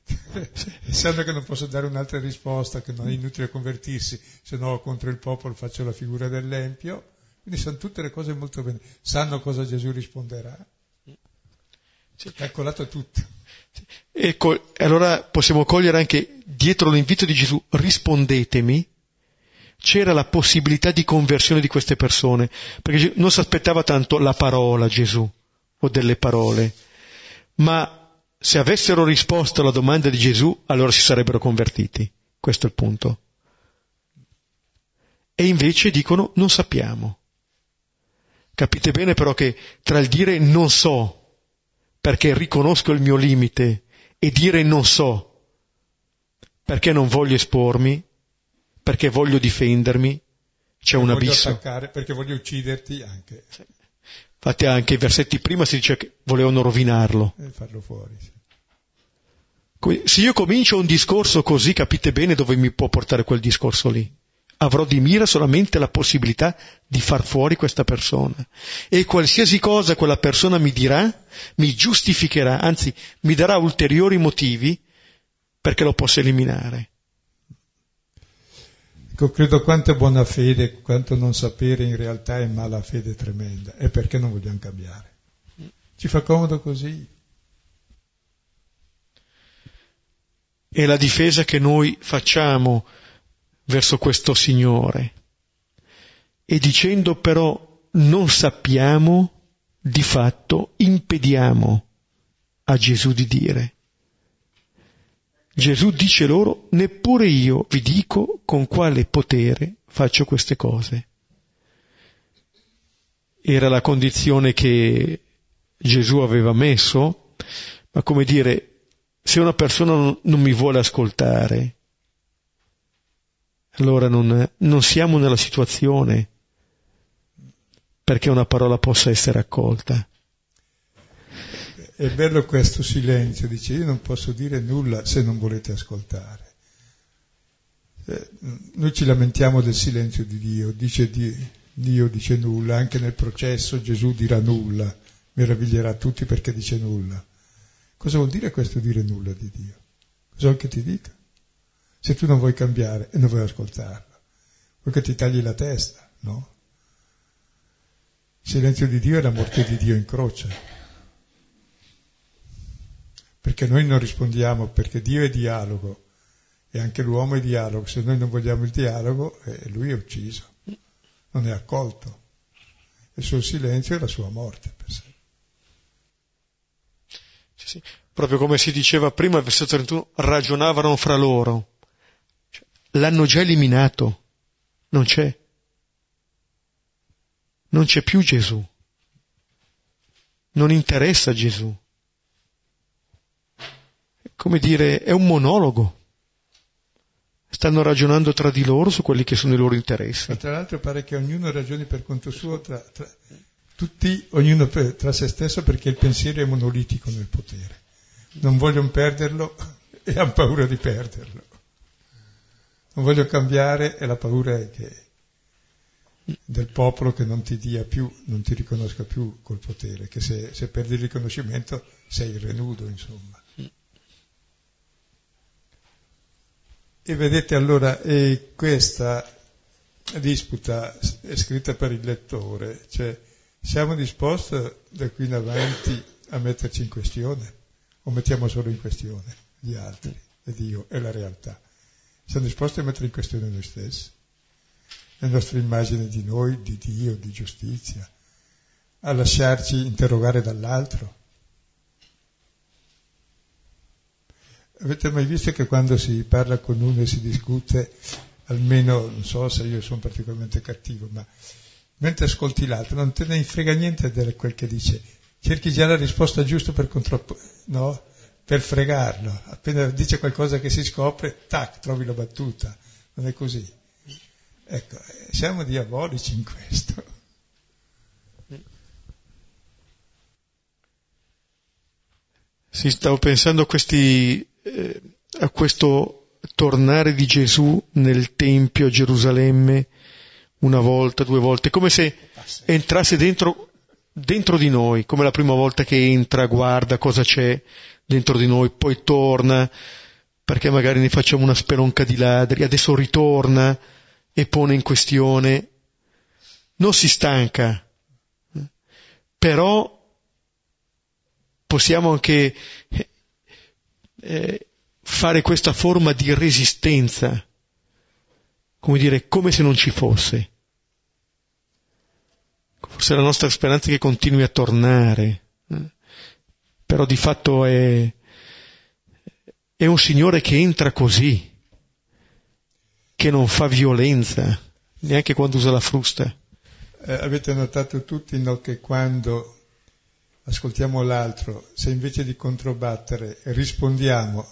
sanno che non posso dare un'altra risposta, che non è inutile convertirsi, se no contro il popolo faccio la figura dell'empio quindi sono tutte le cose molto bene. Sanno cosa Gesù risponderà. Sì. Calcolato tutto. Ecco, allora possiamo cogliere anche dietro l'invito di Gesù, rispondetemi, c'era la possibilità di conversione di queste persone, perché non si aspettava tanto la parola Gesù o delle parole, ma se avessero risposto alla domanda di Gesù, allora si sarebbero convertiti. Questo è il punto. E invece dicono non sappiamo. Capite bene però che tra il dire non so, perché riconosco il mio limite, e dire non so, perché non voglio espormi, perché voglio difendermi, c'è un abisso. Voglio attaccare, perché voglio ucciderti anche. Sì. Infatti anche i versetti prima si dice che volevano rovinarlo. E farlo fuori, sì. Se io comincio un discorso così, capite bene dove mi può portare quel discorso lì avrò di mira solamente la possibilità di far fuori questa persona. E qualsiasi cosa quella persona mi dirà, mi giustificherà, anzi mi darà ulteriori motivi perché lo possa eliminare. Ecco, credo quanto buona fede, quanto non sapere in realtà è mala fede tremenda. E perché non vogliamo cambiare? Ci fa comodo così. E la difesa che noi facciamo verso questo Signore e dicendo però non sappiamo, di fatto impediamo a Gesù di dire. Gesù dice loro, neppure io vi dico con quale potere faccio queste cose. Era la condizione che Gesù aveva messo, ma come dire, se una persona non mi vuole ascoltare, allora non, non siamo nella situazione perché una parola possa essere accolta. È bello questo silenzio, dice io non posso dire nulla se non volete ascoltare. Eh, noi ci lamentiamo del silenzio di Dio, dice Dio, Dio dice nulla, anche nel processo Gesù dirà nulla, meraviglierà tutti perché dice nulla. Cosa vuol dire questo dire nulla di Dio? Cosa vuol che ti dica? se tu non vuoi cambiare e non vuoi ascoltarlo. Vuoi che ti tagli la testa, no? Il silenzio di Dio è la morte di Dio in croce. Perché noi non rispondiamo, perché Dio è dialogo e anche l'uomo è dialogo. Se noi non vogliamo il dialogo, eh, lui è ucciso, non è accolto. Il suo silenzio è la sua morte per sé. Sì, sì. Proprio come si diceva prima, al versetto 31, ragionavano fra loro l'hanno già eliminato, non c'è. Non c'è più Gesù. Non interessa Gesù. Come dire, è un monologo. Stanno ragionando tra di loro su quelli che sono i loro interessi. Ma tra l'altro pare che ognuno ragioni per conto suo, tra, tra, tutti, ognuno per, tra se stesso perché il pensiero è monolitico nel potere. Non vogliono perderlo e hanno paura di perderlo non voglio cambiare e la paura è che del popolo che non ti dia più, non ti riconosca più col potere, che se, se perdi il riconoscimento sei renudo, insomma. E vedete allora, e questa disputa è scritta per il lettore, cioè siamo disposti da qui in avanti a metterci in questione o mettiamo solo in questione gli altri e Dio e la realtà? Siamo disposti a mettere in questione noi stessi? le nostre immagini di noi, di Dio, di giustizia, a lasciarci interrogare dall'altro. Avete mai visto che quando si parla con uno e si discute, almeno non so se io sono particolarmente cattivo, ma mentre ascolti l'altro non te ne frega niente di quel che dice, cerchi già la risposta giusta per, contro... no? per fregarlo, appena dice qualcosa che si scopre, tac, trovi la battuta, non è così. Ecco, siamo diabolici in questo. Sì, stavo pensando a, questi, eh, a questo tornare di Gesù nel Tempio a Gerusalemme una volta, due volte, come se entrasse dentro, dentro di noi, come la prima volta che entra, guarda cosa c'è dentro di noi, poi torna, perché magari ne facciamo una spelonca di ladri, adesso ritorna, e pone in questione, non si stanca, però possiamo anche eh, fare questa forma di resistenza, come dire, come se non ci fosse. Forse la nostra speranza è che continui a tornare, eh? però di fatto è, è un Signore che entra così che non fa violenza, neanche quando usa la frusta. Eh, avete notato tutti no, che quando ascoltiamo l'altro, se invece di controbattere rispondiamo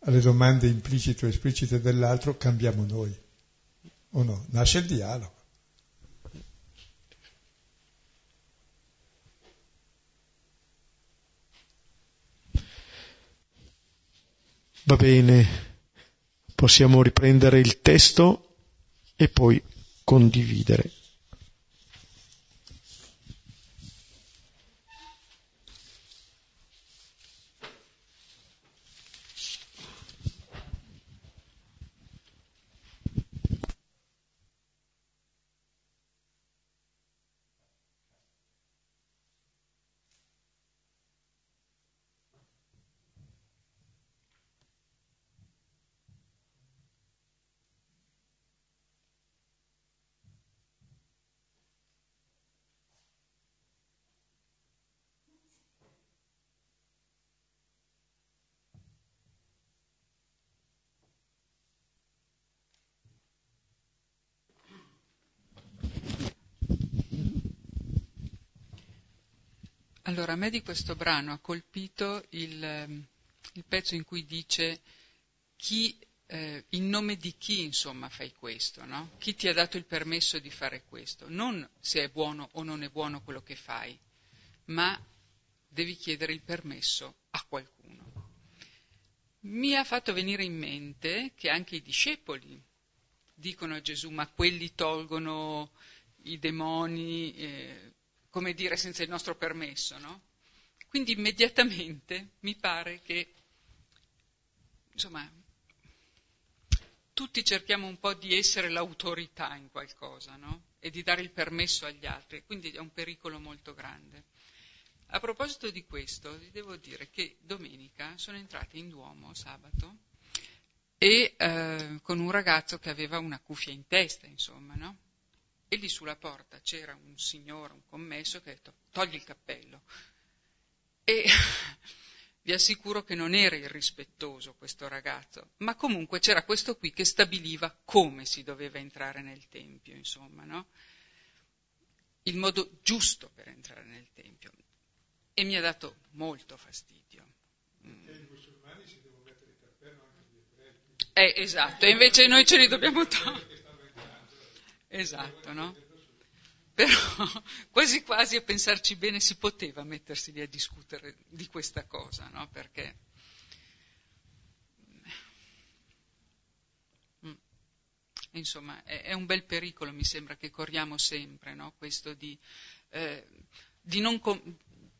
alle domande implicite o esplicite dell'altro, cambiamo noi. O no? Nasce il dialogo. Va bene possiamo riprendere il testo e poi condividere. Allora, a me di questo brano ha colpito il, ehm, il pezzo in cui dice chi, eh, in nome di chi insomma fai questo, no? Chi ti ha dato il permesso di fare questo? Non se è buono o non è buono quello che fai, ma devi chiedere il permesso a qualcuno. Mi ha fatto venire in mente che anche i discepoli dicono a Gesù, ma quelli tolgono i demoni, eh, come dire, senza il nostro permesso, no? Quindi immediatamente mi pare che, insomma, tutti cerchiamo un po' di essere l'autorità in qualcosa, no? E di dare il permesso agli altri, quindi è un pericolo molto grande. A proposito di questo, vi devo dire che domenica sono entrata in Duomo sabato e eh, con un ragazzo che aveva una cuffia in testa, insomma, no? E lì sulla porta c'era un signore, un commesso, che ha detto togli il cappello. E vi assicuro che non era irrispettoso questo ragazzo, ma comunque c'era questo qui che stabiliva come si doveva entrare nel Tempio, insomma, no? Il modo giusto per entrare nel Tempio. E mi ha dato molto fastidio. Perché i musulmani si devono mettere il cappello anche gli ebrei. Eh, esatto, e invece noi ce li dobbiamo togliere. Esatto, no? Però quasi quasi a pensarci bene si poteva mettersi lì a discutere di questa cosa, no? Perché mm. insomma, è, è, un bel pericolo, mi sembra, che corriamo sempre, no? questo di, eh, di, non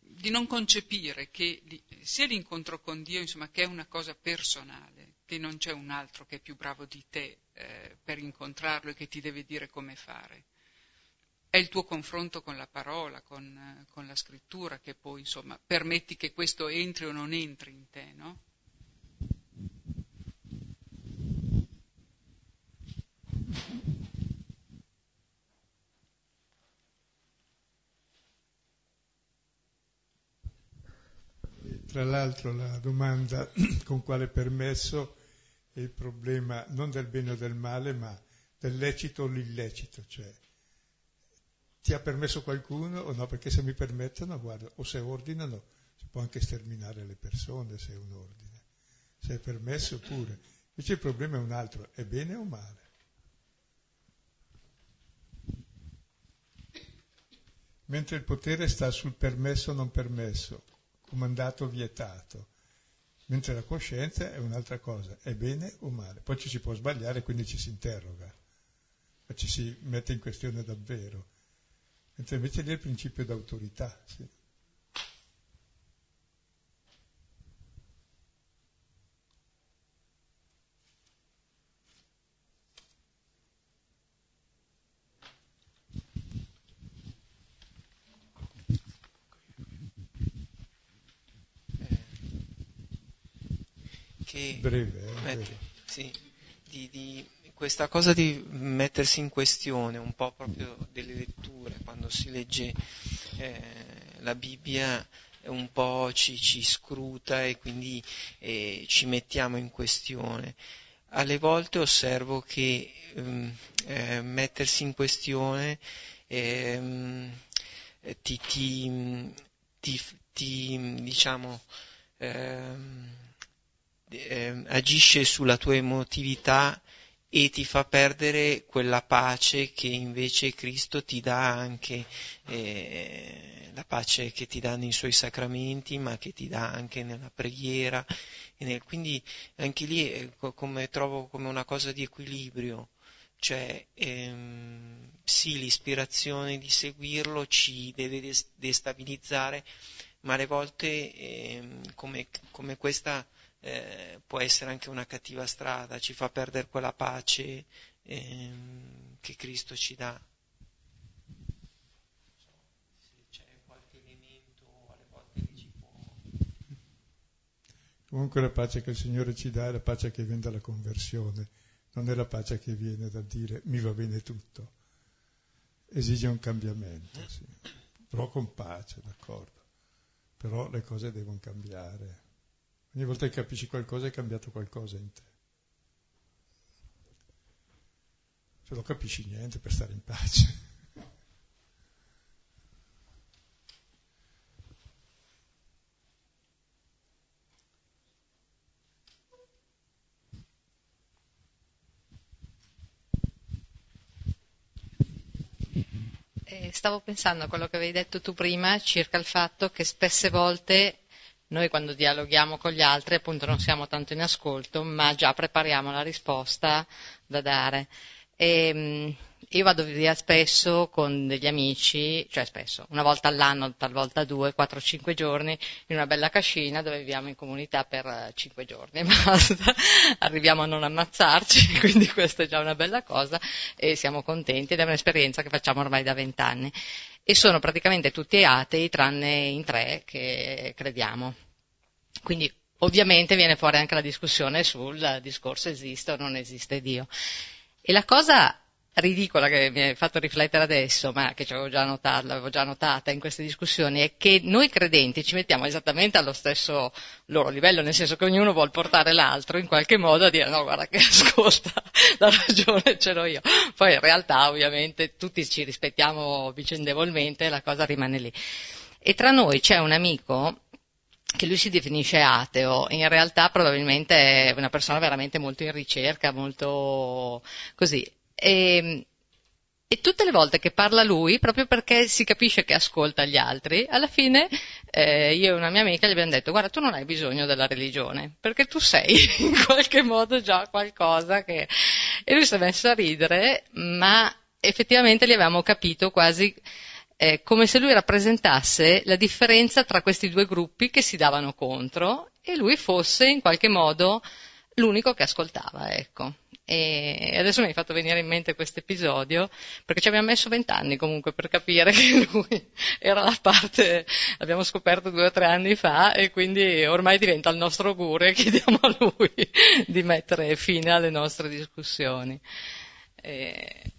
di, non concepire che sia l'incontro con Dio, insomma, che è una cosa personale, che non c'è un altro che è più bravo di te eh, per incontrarlo e che ti deve dire come fare. È il tuo confronto con la parola, con, con la scrittura, che poi, insomma, permetti che questo entri o non entri in te, no? Tra l'altro la domanda con quale permesso è il problema non del bene o del male, ma del lecito o l'illecito, cioè ti ha permesso qualcuno o no? Perché se mi permettono, guarda, o se ordinano, si può anche sterminare le persone se è un ordine, se è permesso pure. Invece il problema è un altro, è bene o male? Mentre il potere sta sul permesso o non permesso, comandato o vietato, mentre la coscienza è un'altra cosa, è bene o male. Poi ci si può sbagliare, quindi ci si interroga, ma ci si mette in questione davvero. Mentre invece lì è il principio d'autorità. Sì. che... Breve, eh, mette, sì, di, di, questa cosa di mettersi in questione un po' proprio delle letture, quando si legge eh, la Bibbia un po' ci, ci scruta e quindi eh, ci mettiamo in questione. Alle volte osservo che ehm, eh, mettersi in questione ehm, ti, ti, ti, ti, diciamo, ehm, eh, agisce sulla tua emotività e ti fa perdere quella pace che invece Cristo ti dà anche, eh, la pace che ti dà nei suoi sacramenti, ma che ti dà anche nella preghiera. Nel, quindi anche lì eh, come, trovo come una cosa di equilibrio, cioè ehm, sì, l'ispirazione di seguirlo ci deve destabilizzare, ma alle volte ehm, come, come questa eh, può essere anche una cattiva strada, ci fa perdere quella pace eh, che Cristo ci dà. Comunque la pace che il Signore ci dà è la pace che viene dalla conversione, non è la pace che viene dal dire mi va bene tutto. Esige un cambiamento, sì. però con pace, d'accordo. Però le cose devono cambiare. Ogni volta che capisci qualcosa è cambiato qualcosa in te. Se non capisci niente per stare in pace. Eh, stavo pensando a quello che avevi detto tu prima circa il fatto che spesse volte noi quando dialoghiamo con gli altri appunto non siamo tanto in ascolto, ma già prepariamo la risposta da dare. E, io vado via spesso con degli amici, cioè spesso, una volta all'anno, talvolta due, quattro, cinque giorni, in una bella cascina dove viviamo in comunità per eh, cinque giorni e basta. Arriviamo a non ammazzarci, quindi questa è già una bella cosa e siamo contenti ed è un'esperienza che facciamo ormai da vent'anni e sono praticamente tutti atei tranne in tre che crediamo. Quindi ovviamente viene fuori anche la discussione sul discorso esiste o non esiste Dio. E la cosa ridicola che mi ha fatto riflettere adesso, ma che avevo già notato, l'avevo già notata in queste discussioni, è che noi credenti ci mettiamo esattamente allo stesso loro livello, nel senso che ognuno vuole portare l'altro in qualche modo a dire no, guarda che ascolta, la ragione ce l'ho io. Poi in realtà ovviamente tutti ci rispettiamo vicendevolmente e la cosa rimane lì. E tra noi c'è un amico che lui si definisce ateo, in realtà probabilmente è una persona veramente molto in ricerca, molto così. E, e tutte le volte che parla lui, proprio perché si capisce che ascolta gli altri, alla fine eh, io e una mia amica gli abbiamo detto guarda tu non hai bisogno della religione, perché tu sei in qualche modo già qualcosa che E lui si è messo a ridere, ma effettivamente gli avevamo capito quasi eh, come se lui rappresentasse la differenza tra questi due gruppi che si davano contro e lui fosse in qualche modo l'unico che ascoltava, ecco. E adesso mi hai fatto venire in mente questo episodio, perché ci abbiamo messo vent'anni comunque per capire che lui era la parte, l'abbiamo scoperto due o tre anni fa, e quindi ormai diventa il nostro auguro e chiediamo a lui di mettere fine alle nostre discussioni. E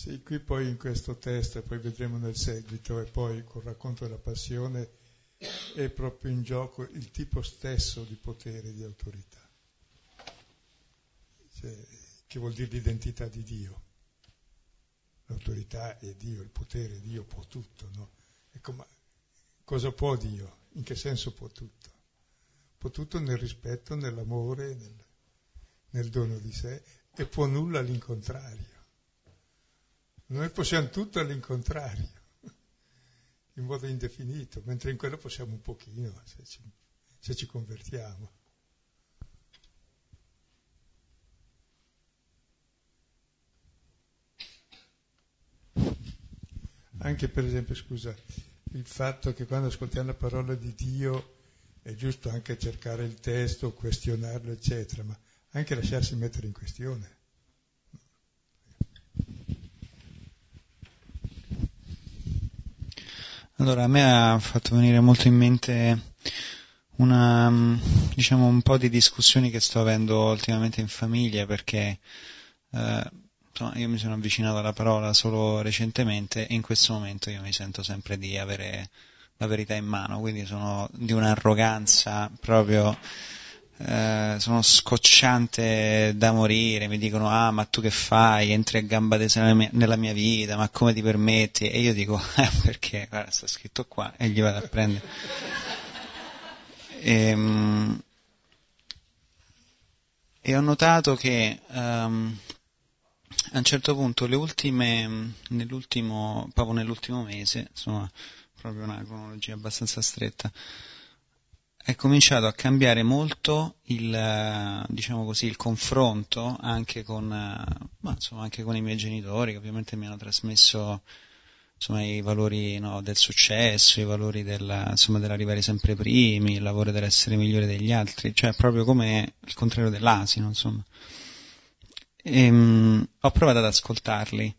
Sì, qui poi in questo testo, e poi vedremo nel seguito, e poi col racconto della passione, è proprio in gioco il tipo stesso di potere di autorità, cioè, che vuol dire l'identità di Dio. L'autorità è Dio, il potere è Dio, può tutto, no? Ecco, ma cosa può Dio? In che senso può tutto? Può tutto nel rispetto, nell'amore, nel, nel dono di sé, e può nulla all'incontrario. Noi possiamo tutto all'incontrario, in modo indefinito, mentre in quello possiamo un pochino, se ci, se ci convertiamo. Anche per esempio, scusa, il fatto che quando ascoltiamo la parola di Dio è giusto anche cercare il testo, questionarlo, eccetera, ma anche lasciarsi mettere in questione. Allora, a me ha fatto venire molto in mente una, diciamo, un po' di discussioni che sto avendo ultimamente in famiglia perché eh, insomma, io mi sono avvicinato alla parola solo recentemente e in questo momento io mi sento sempre di avere la verità in mano, quindi sono di un'arroganza proprio eh, sono scocciante da morire, mi dicono ah ma tu che fai, entri a gamba tesa nella mia, nella mia vita, ma come ti permetti? E io dico eh, perché, guarda sta scritto qua e gli vado a prendere. E, ehm, e ho notato che um, a un certo punto le ultime, nell'ultimo, proprio nell'ultimo mese, insomma, proprio una cronologia abbastanza stretta, è cominciato a cambiare molto il, diciamo così, il confronto anche con, ma, insomma, anche con, i miei genitori che ovviamente mi hanno trasmesso insomma, i valori no, del successo, i valori della, insomma, dell'arrivare sempre primi, il lavoro dell'essere migliore degli altri, cioè proprio come il contrario dell'asino, insomma. E, um, ho provato ad ascoltarli.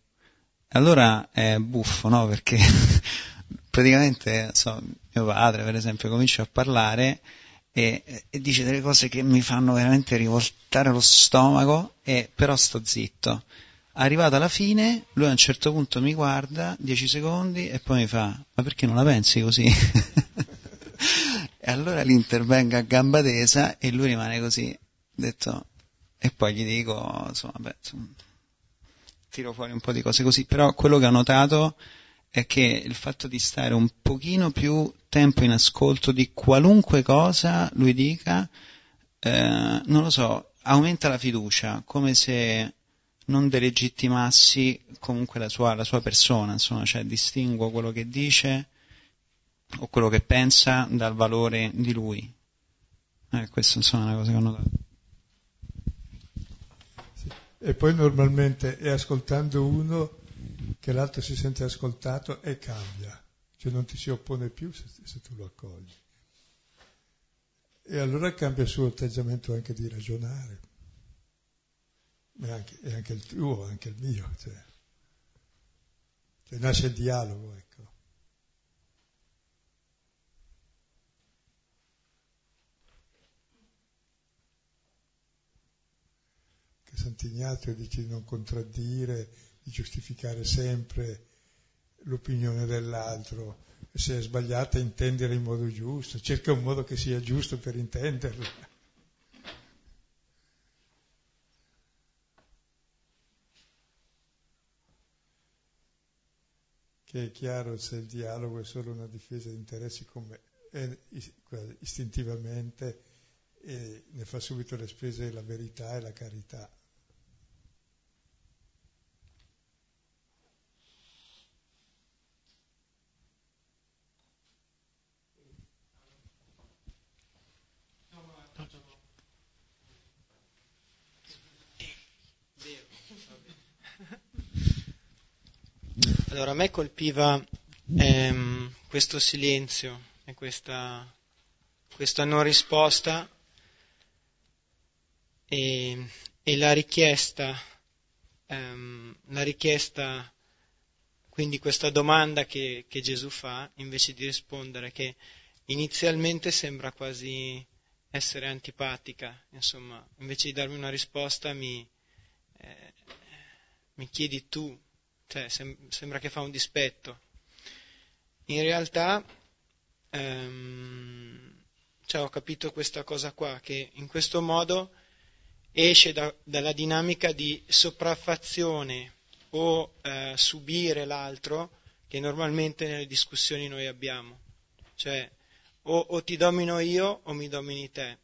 Allora è buffo, no? Perché praticamente so, mio padre per esempio comincia a parlare e, e, dice delle cose che mi fanno veramente rivoltare lo stomaco e però sto zitto. Arrivato alla fine lui a un certo punto mi guarda 10 secondi e poi mi fa ma perché non la pensi così? E allora lì a gamba tesa e lui rimane così detto e poi gli dico insomma, beh, insomma tiro fuori un po' di cose così. Però quello che ho notato è che il fatto di stare un pochino più tempo in ascolto di qualunque cosa lui dica, eh, non lo so, aumenta la fiducia, come se non delegittimassi comunque la sua, la sua persona, insomma, cioè distinguo quello che dice o quello che pensa dal valore di lui. Eh, questa insomma è una cosa che ho notato. E poi normalmente è ascoltando uno che l'altro si sente ascoltato e cambia, cioè non ti si oppone più se, se tu lo accogli. E allora cambia il suo atteggiamento anche di ragionare, e anche, e anche il tuo, anche il mio, cioè, cioè nasce il dialogo, ecco. Sant'Ignazio dice di non contraddire, giustificare sempre l'opinione dell'altro, se è sbagliata intendere in modo giusto, cerca un modo che sia giusto per intenderla. Che è chiaro se il dialogo è solo una difesa di interessi come è istintivamente e ne fa subito le spese la verità e la carità. Allora, a me colpiva ehm, questo silenzio e questa, questa non risposta e, e la richiesta, ehm, la richiesta, quindi questa domanda che, che Gesù fa, invece di rispondere, che inizialmente sembra quasi essere antipatica, insomma, invece di darmi una risposta mi, eh, mi chiedi tu, cioè sem- sembra che fa un dispetto. In realtà ehm, cioè, ho capito questa cosa qua, che in questo modo esce da, dalla dinamica di sopraffazione o eh, subire l'altro che normalmente nelle discussioni noi abbiamo. Cioè, o, o ti domino io o mi domini te.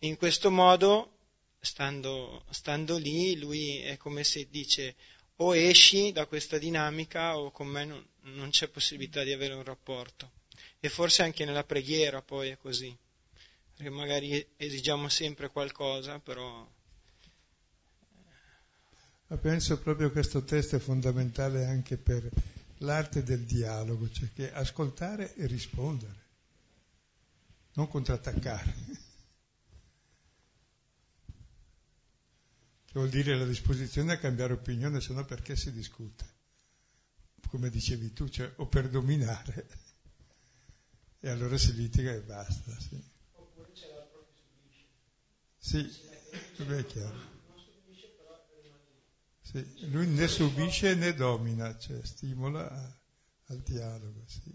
In questo modo, stando, stando lì, lui è come se dice o esci da questa dinamica o con me non, non c'è possibilità di avere un rapporto. E forse anche nella preghiera poi è così perché magari esigiamo sempre qualcosa, però... Ma penso proprio che questo testo è fondamentale anche per l'arte del dialogo, cioè che ascoltare e rispondere, non contrattaccare. Che vuol dire la disposizione a cambiare opinione, se no perché si discute? Come dicevi tu, cioè o per dominare, e allora si litiga e basta. Sì. Sì, è chiaro. Sì, lui né subisce né domina, cioè stimola al dialogo. Sì.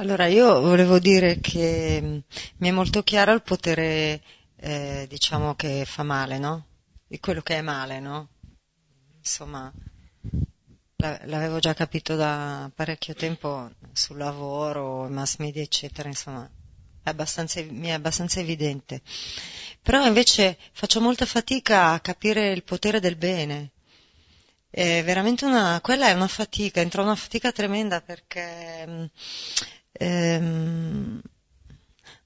Allora, io volevo dire che mm, mi è molto chiaro il potere, eh, diciamo, che fa male, no? Di quello che è male, no? Insomma, l'avevo già capito da parecchio tempo sul lavoro, mass media, eccetera, insomma, è mi è abbastanza evidente. Però invece faccio molta fatica a capire il potere del bene. È veramente una, quella è una fatica, entra una fatica tremenda perché, ehm,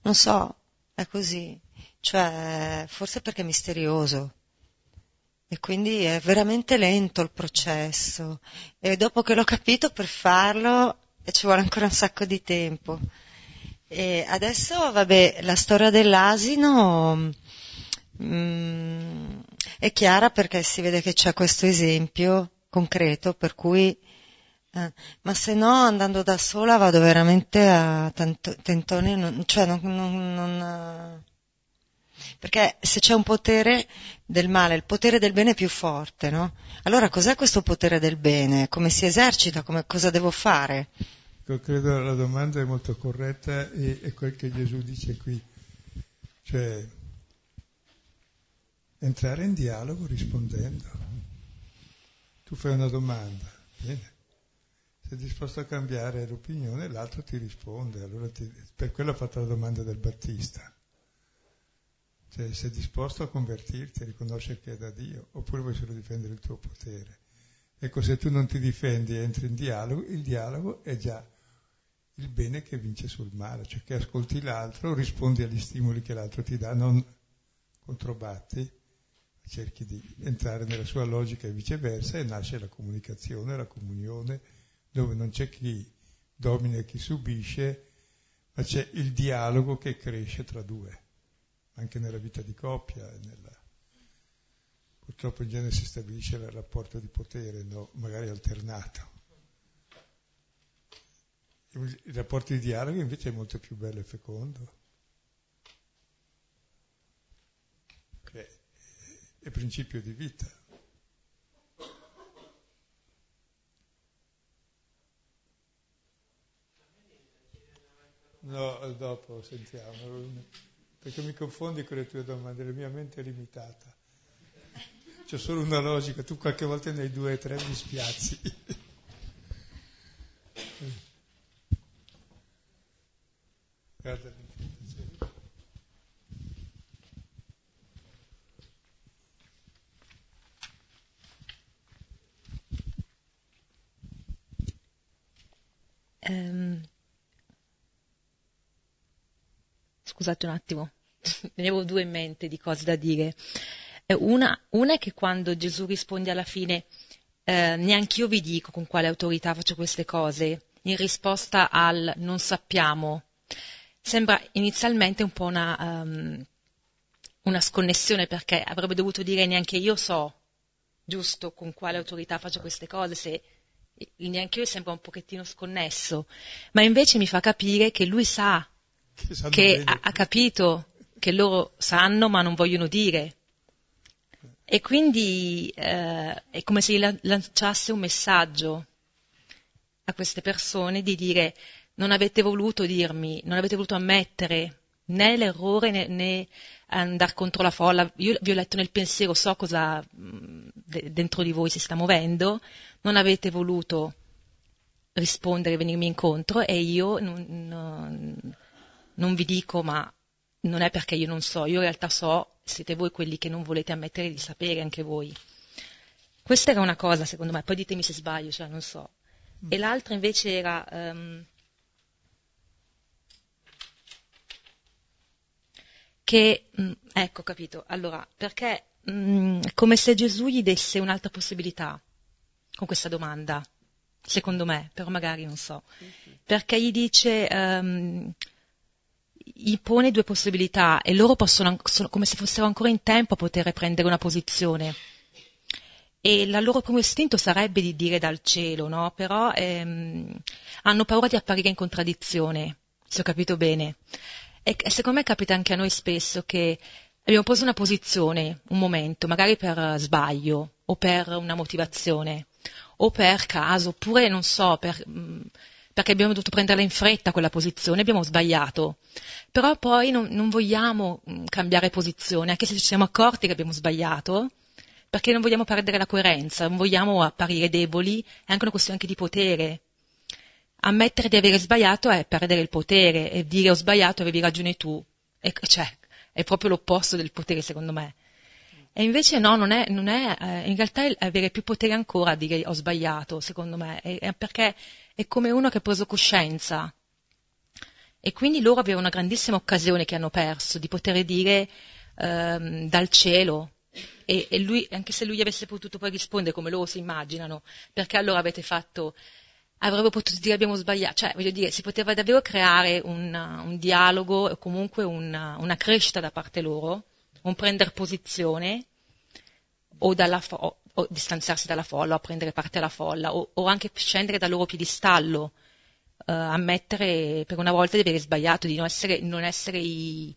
non so, è così. Cioè, forse perché è misterioso e quindi è veramente lento il processo. E dopo che l'ho capito per farlo ci vuole ancora un sacco di tempo. E adesso, vabbè, la storia dell'asino mm, è chiara perché si vede che c'è questo esempio concreto per cui eh, ma se no andando da sola vado veramente a tentoni, non, cioè non, non, non perché se c'è un potere del male, il potere del bene è più forte, no? Allora cos'è questo potere del bene? Come si esercita? Come, cosa devo fare? Io credo la domanda è molto corretta e è quel che Gesù dice qui. Cioè, entrare in dialogo rispondendo. Tu fai una domanda, bene. Sei disposto a cambiare l'opinione, l'altro ti risponde. Allora ti, per quello ho fatto la domanda del Battista. Cioè, sei disposto a convertirti, a riconoscere che è da Dio, oppure vuoi solo difendere il tuo potere? Ecco, se tu non ti difendi e entri in dialogo, il dialogo è già il bene che vince sul male, cioè che ascolti l'altro, rispondi agli stimoli che l'altro ti dà, non controbatti, cerchi di entrare nella sua logica e viceversa e nasce la comunicazione, la comunione, dove non c'è chi domina e chi subisce, ma c'è il dialogo che cresce tra due anche nella vita di coppia. Nella... Purtroppo in genere si stabilisce il rapporto di potere, no? magari alternato. Il rapporto di dialogo invece è molto più bello e fecondo. È principio di vita. No, dopo sentiamo, perché mi confondi con le tue domande, la mia mente è limitata. C'è solo una logica, tu qualche volta nei due o tre mi spiazzi. Guarda Um, scusate un attimo, ne avevo due in mente di cose da dire. Eh, una, una è che quando Gesù risponde alla fine, eh, neanche io vi dico con quale autorità faccio queste cose, in risposta al non sappiamo, sembra inizialmente un po' una, um, una sconnessione perché avrebbe dovuto dire neanche io so, giusto, con quale autorità faccio queste cose, se neanche io sembra un pochettino sconnesso, ma invece mi fa capire che lui sa, che, che ha, ha capito che loro sanno ma non vogliono dire. E quindi eh, è come se lanciasse un messaggio a queste persone di dire non avete voluto dirmi, non avete voluto ammettere né l'errore né, né andare contro la folla. Io vi ho letto nel pensiero, so cosa mm, dentro di voi si sta muovendo, non avete voluto rispondere, venirmi incontro e io non, non, non vi dico ma non è perché io non so, io in realtà so, siete voi quelli che non volete ammettere di sapere anche voi. Questa era una cosa, secondo me, poi ditemi se sbaglio, cioè non so. E l'altra invece era um, che, mh, mm, ecco, capito, allora, perché mh, mm, come se Gesù gli desse un'altra possibilità con questa domanda, secondo me, però magari non so, perché gli dice, um, gli pone due possibilità e loro possono, sono come se fossero ancora in tempo a poter prendere una posizione. E il loro primo istinto sarebbe di dire dal cielo, no? Però ehm, hanno paura di apparire in contraddizione, se ho capito bene. E secondo me capita anche a noi spesso che abbiamo preso una posizione, un momento, magari per sbaglio o per una motivazione o per caso, oppure non so, per, mm, perché abbiamo dovuto prenderla in fretta quella posizione, abbiamo sbagliato. Però poi non, non, vogliamo mm, cambiare posizione, anche se ci siamo accorti che abbiamo sbagliato, perché non vogliamo perdere la coerenza, non vogliamo apparire deboli, è anche una questione anche di potere ammettere di avere sbagliato è perdere il potere e dire ho sbagliato avevi ragione tu. E, cioè, è proprio l'opposto del potere secondo me. E invece no, non è, non è eh, in realtà è avere più potere ancora a dire ho sbagliato, secondo me, è, è perché è come uno che ha preso coscienza. E quindi loro avevano una grandissima occasione che hanno perso di poter dire ehm, dal cielo. E, e lui, anche se lui avesse potuto poi rispondere come loro si immaginano, perché allora avete fatto avrebbe potuto dire abbiamo sbagliato, cioè voglio dire, si poteva davvero creare un, un dialogo o comunque una, una, crescita da parte loro, un prendere posizione o, fo- o, o, distanziarsi dalla folla o prendere parte alla folla o, o anche scendere dal loro piedistallo, eh, ammettere per una volta di aver sbagliato, di non essere, non essere i,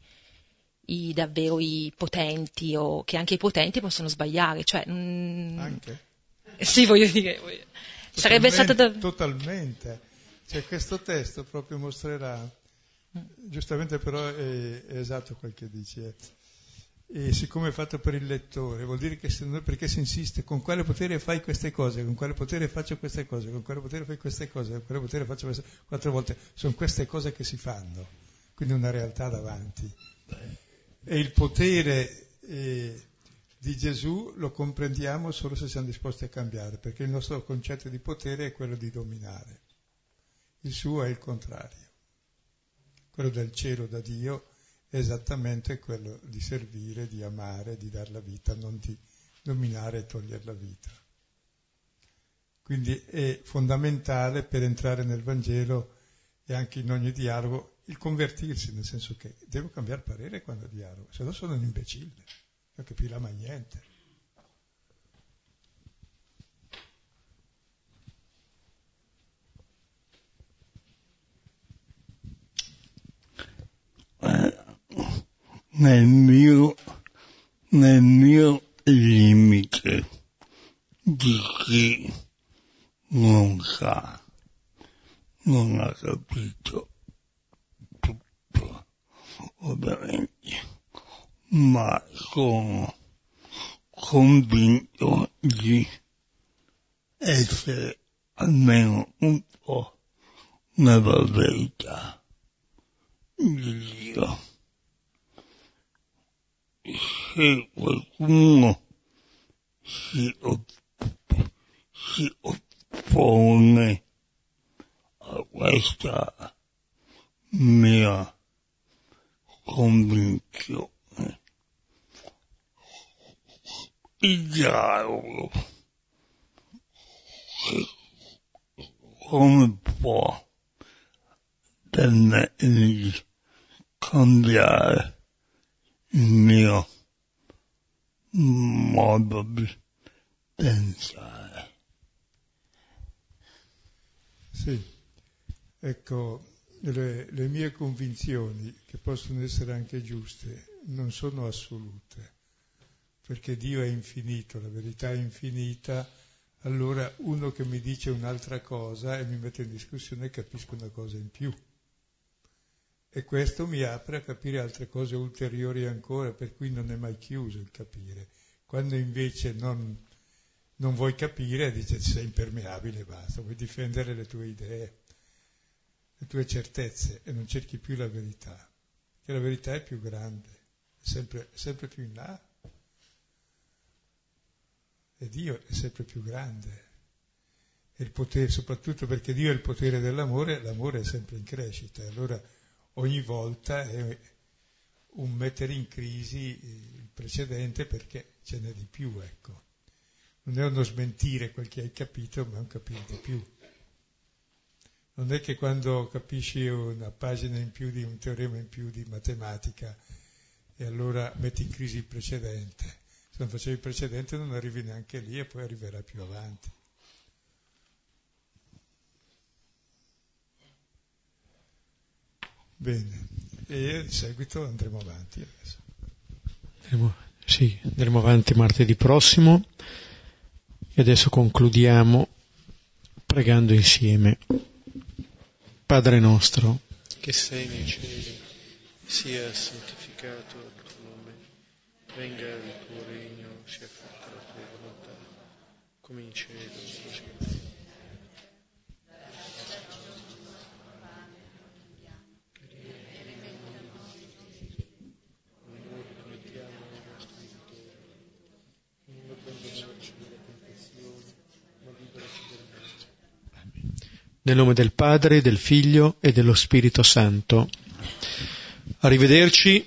i, davvero i potenti o che anche i potenti possono sbagliare. Cioè, mm, anche? Sì, voglio dire. Voglio Sarebbe stato da... Totalmente. Cioè, questo testo proprio mostrerà, giustamente però è, è esatto quel che dici, eh. E siccome è fatto per il lettore, vuol dire che se noi, perché si insiste con quale potere fai queste cose, con quale potere faccio queste cose, con quale potere fai queste cose, con quale potere faccio queste quattro volte, sono queste cose che si fanno, quindi una realtà davanti. E il potere... Eh, di Gesù lo comprendiamo solo se siamo disposti a cambiare, perché il nostro concetto di potere è quello di dominare. Il suo è il contrario. Quello del cielo da Dio esattamente quello di servire, di amare, di dare la vita, non di dominare e togliere la vita. Quindi è fondamentale per entrare nel Vangelo e anche in ogni dialogo il convertirsi, nel senso che devo cambiare parere quando dialogo, se no sono un imbecille non capirà mai niente. Eh, nel mio, nel mio limite di chi non sa, non ha capito tutto, ovviamente ma sono convinto di essere almeno un po' nella verità di Dio. şey uygun mu? Şey o şey o phone questa mia convinzione. Il diavolo come può per cambiare mio modo di pensare. Sì, ecco, le, le mie convinzioni, che possono essere anche giuste, non sono assolute, perché Dio è infinito, la verità è infinita, allora uno che mi dice un'altra cosa e mi mette in discussione capisco una cosa in più. E questo mi apre a capire altre cose ulteriori ancora, per cui non è mai chiuso il capire. Quando invece non, non vuoi capire, dice sei impermeabile, basta, vuoi difendere le tue idee, le tue certezze e non cerchi più la verità, che la verità è più grande, è sempre, sempre più in là. E Dio è sempre più grande. E il potere, soprattutto perché Dio è il potere dell'amore, l'amore è sempre in crescita. Allora ogni volta è un mettere in crisi il precedente perché ce n'è di più, ecco. Non è uno smentire quel che hai capito, ma è un capire di più. Non è che quando capisci una pagina in più di un teorema in più di matematica e allora metti in crisi il precedente. Se non facevi il precedente non arrivi neanche lì e poi arriverai più avanti. Bene, e in seguito andremo avanti adesso. Andremo, sì, andremo avanti martedì prossimo e adesso concludiamo pregando insieme. Padre nostro, che sei nei cieli, sia santificato il tuo nome, venga il tuo regno, sia fatta la tua volontà, come in cielo, Nel nome del Padre, del Figlio e dello Spirito Santo. Arrivederci.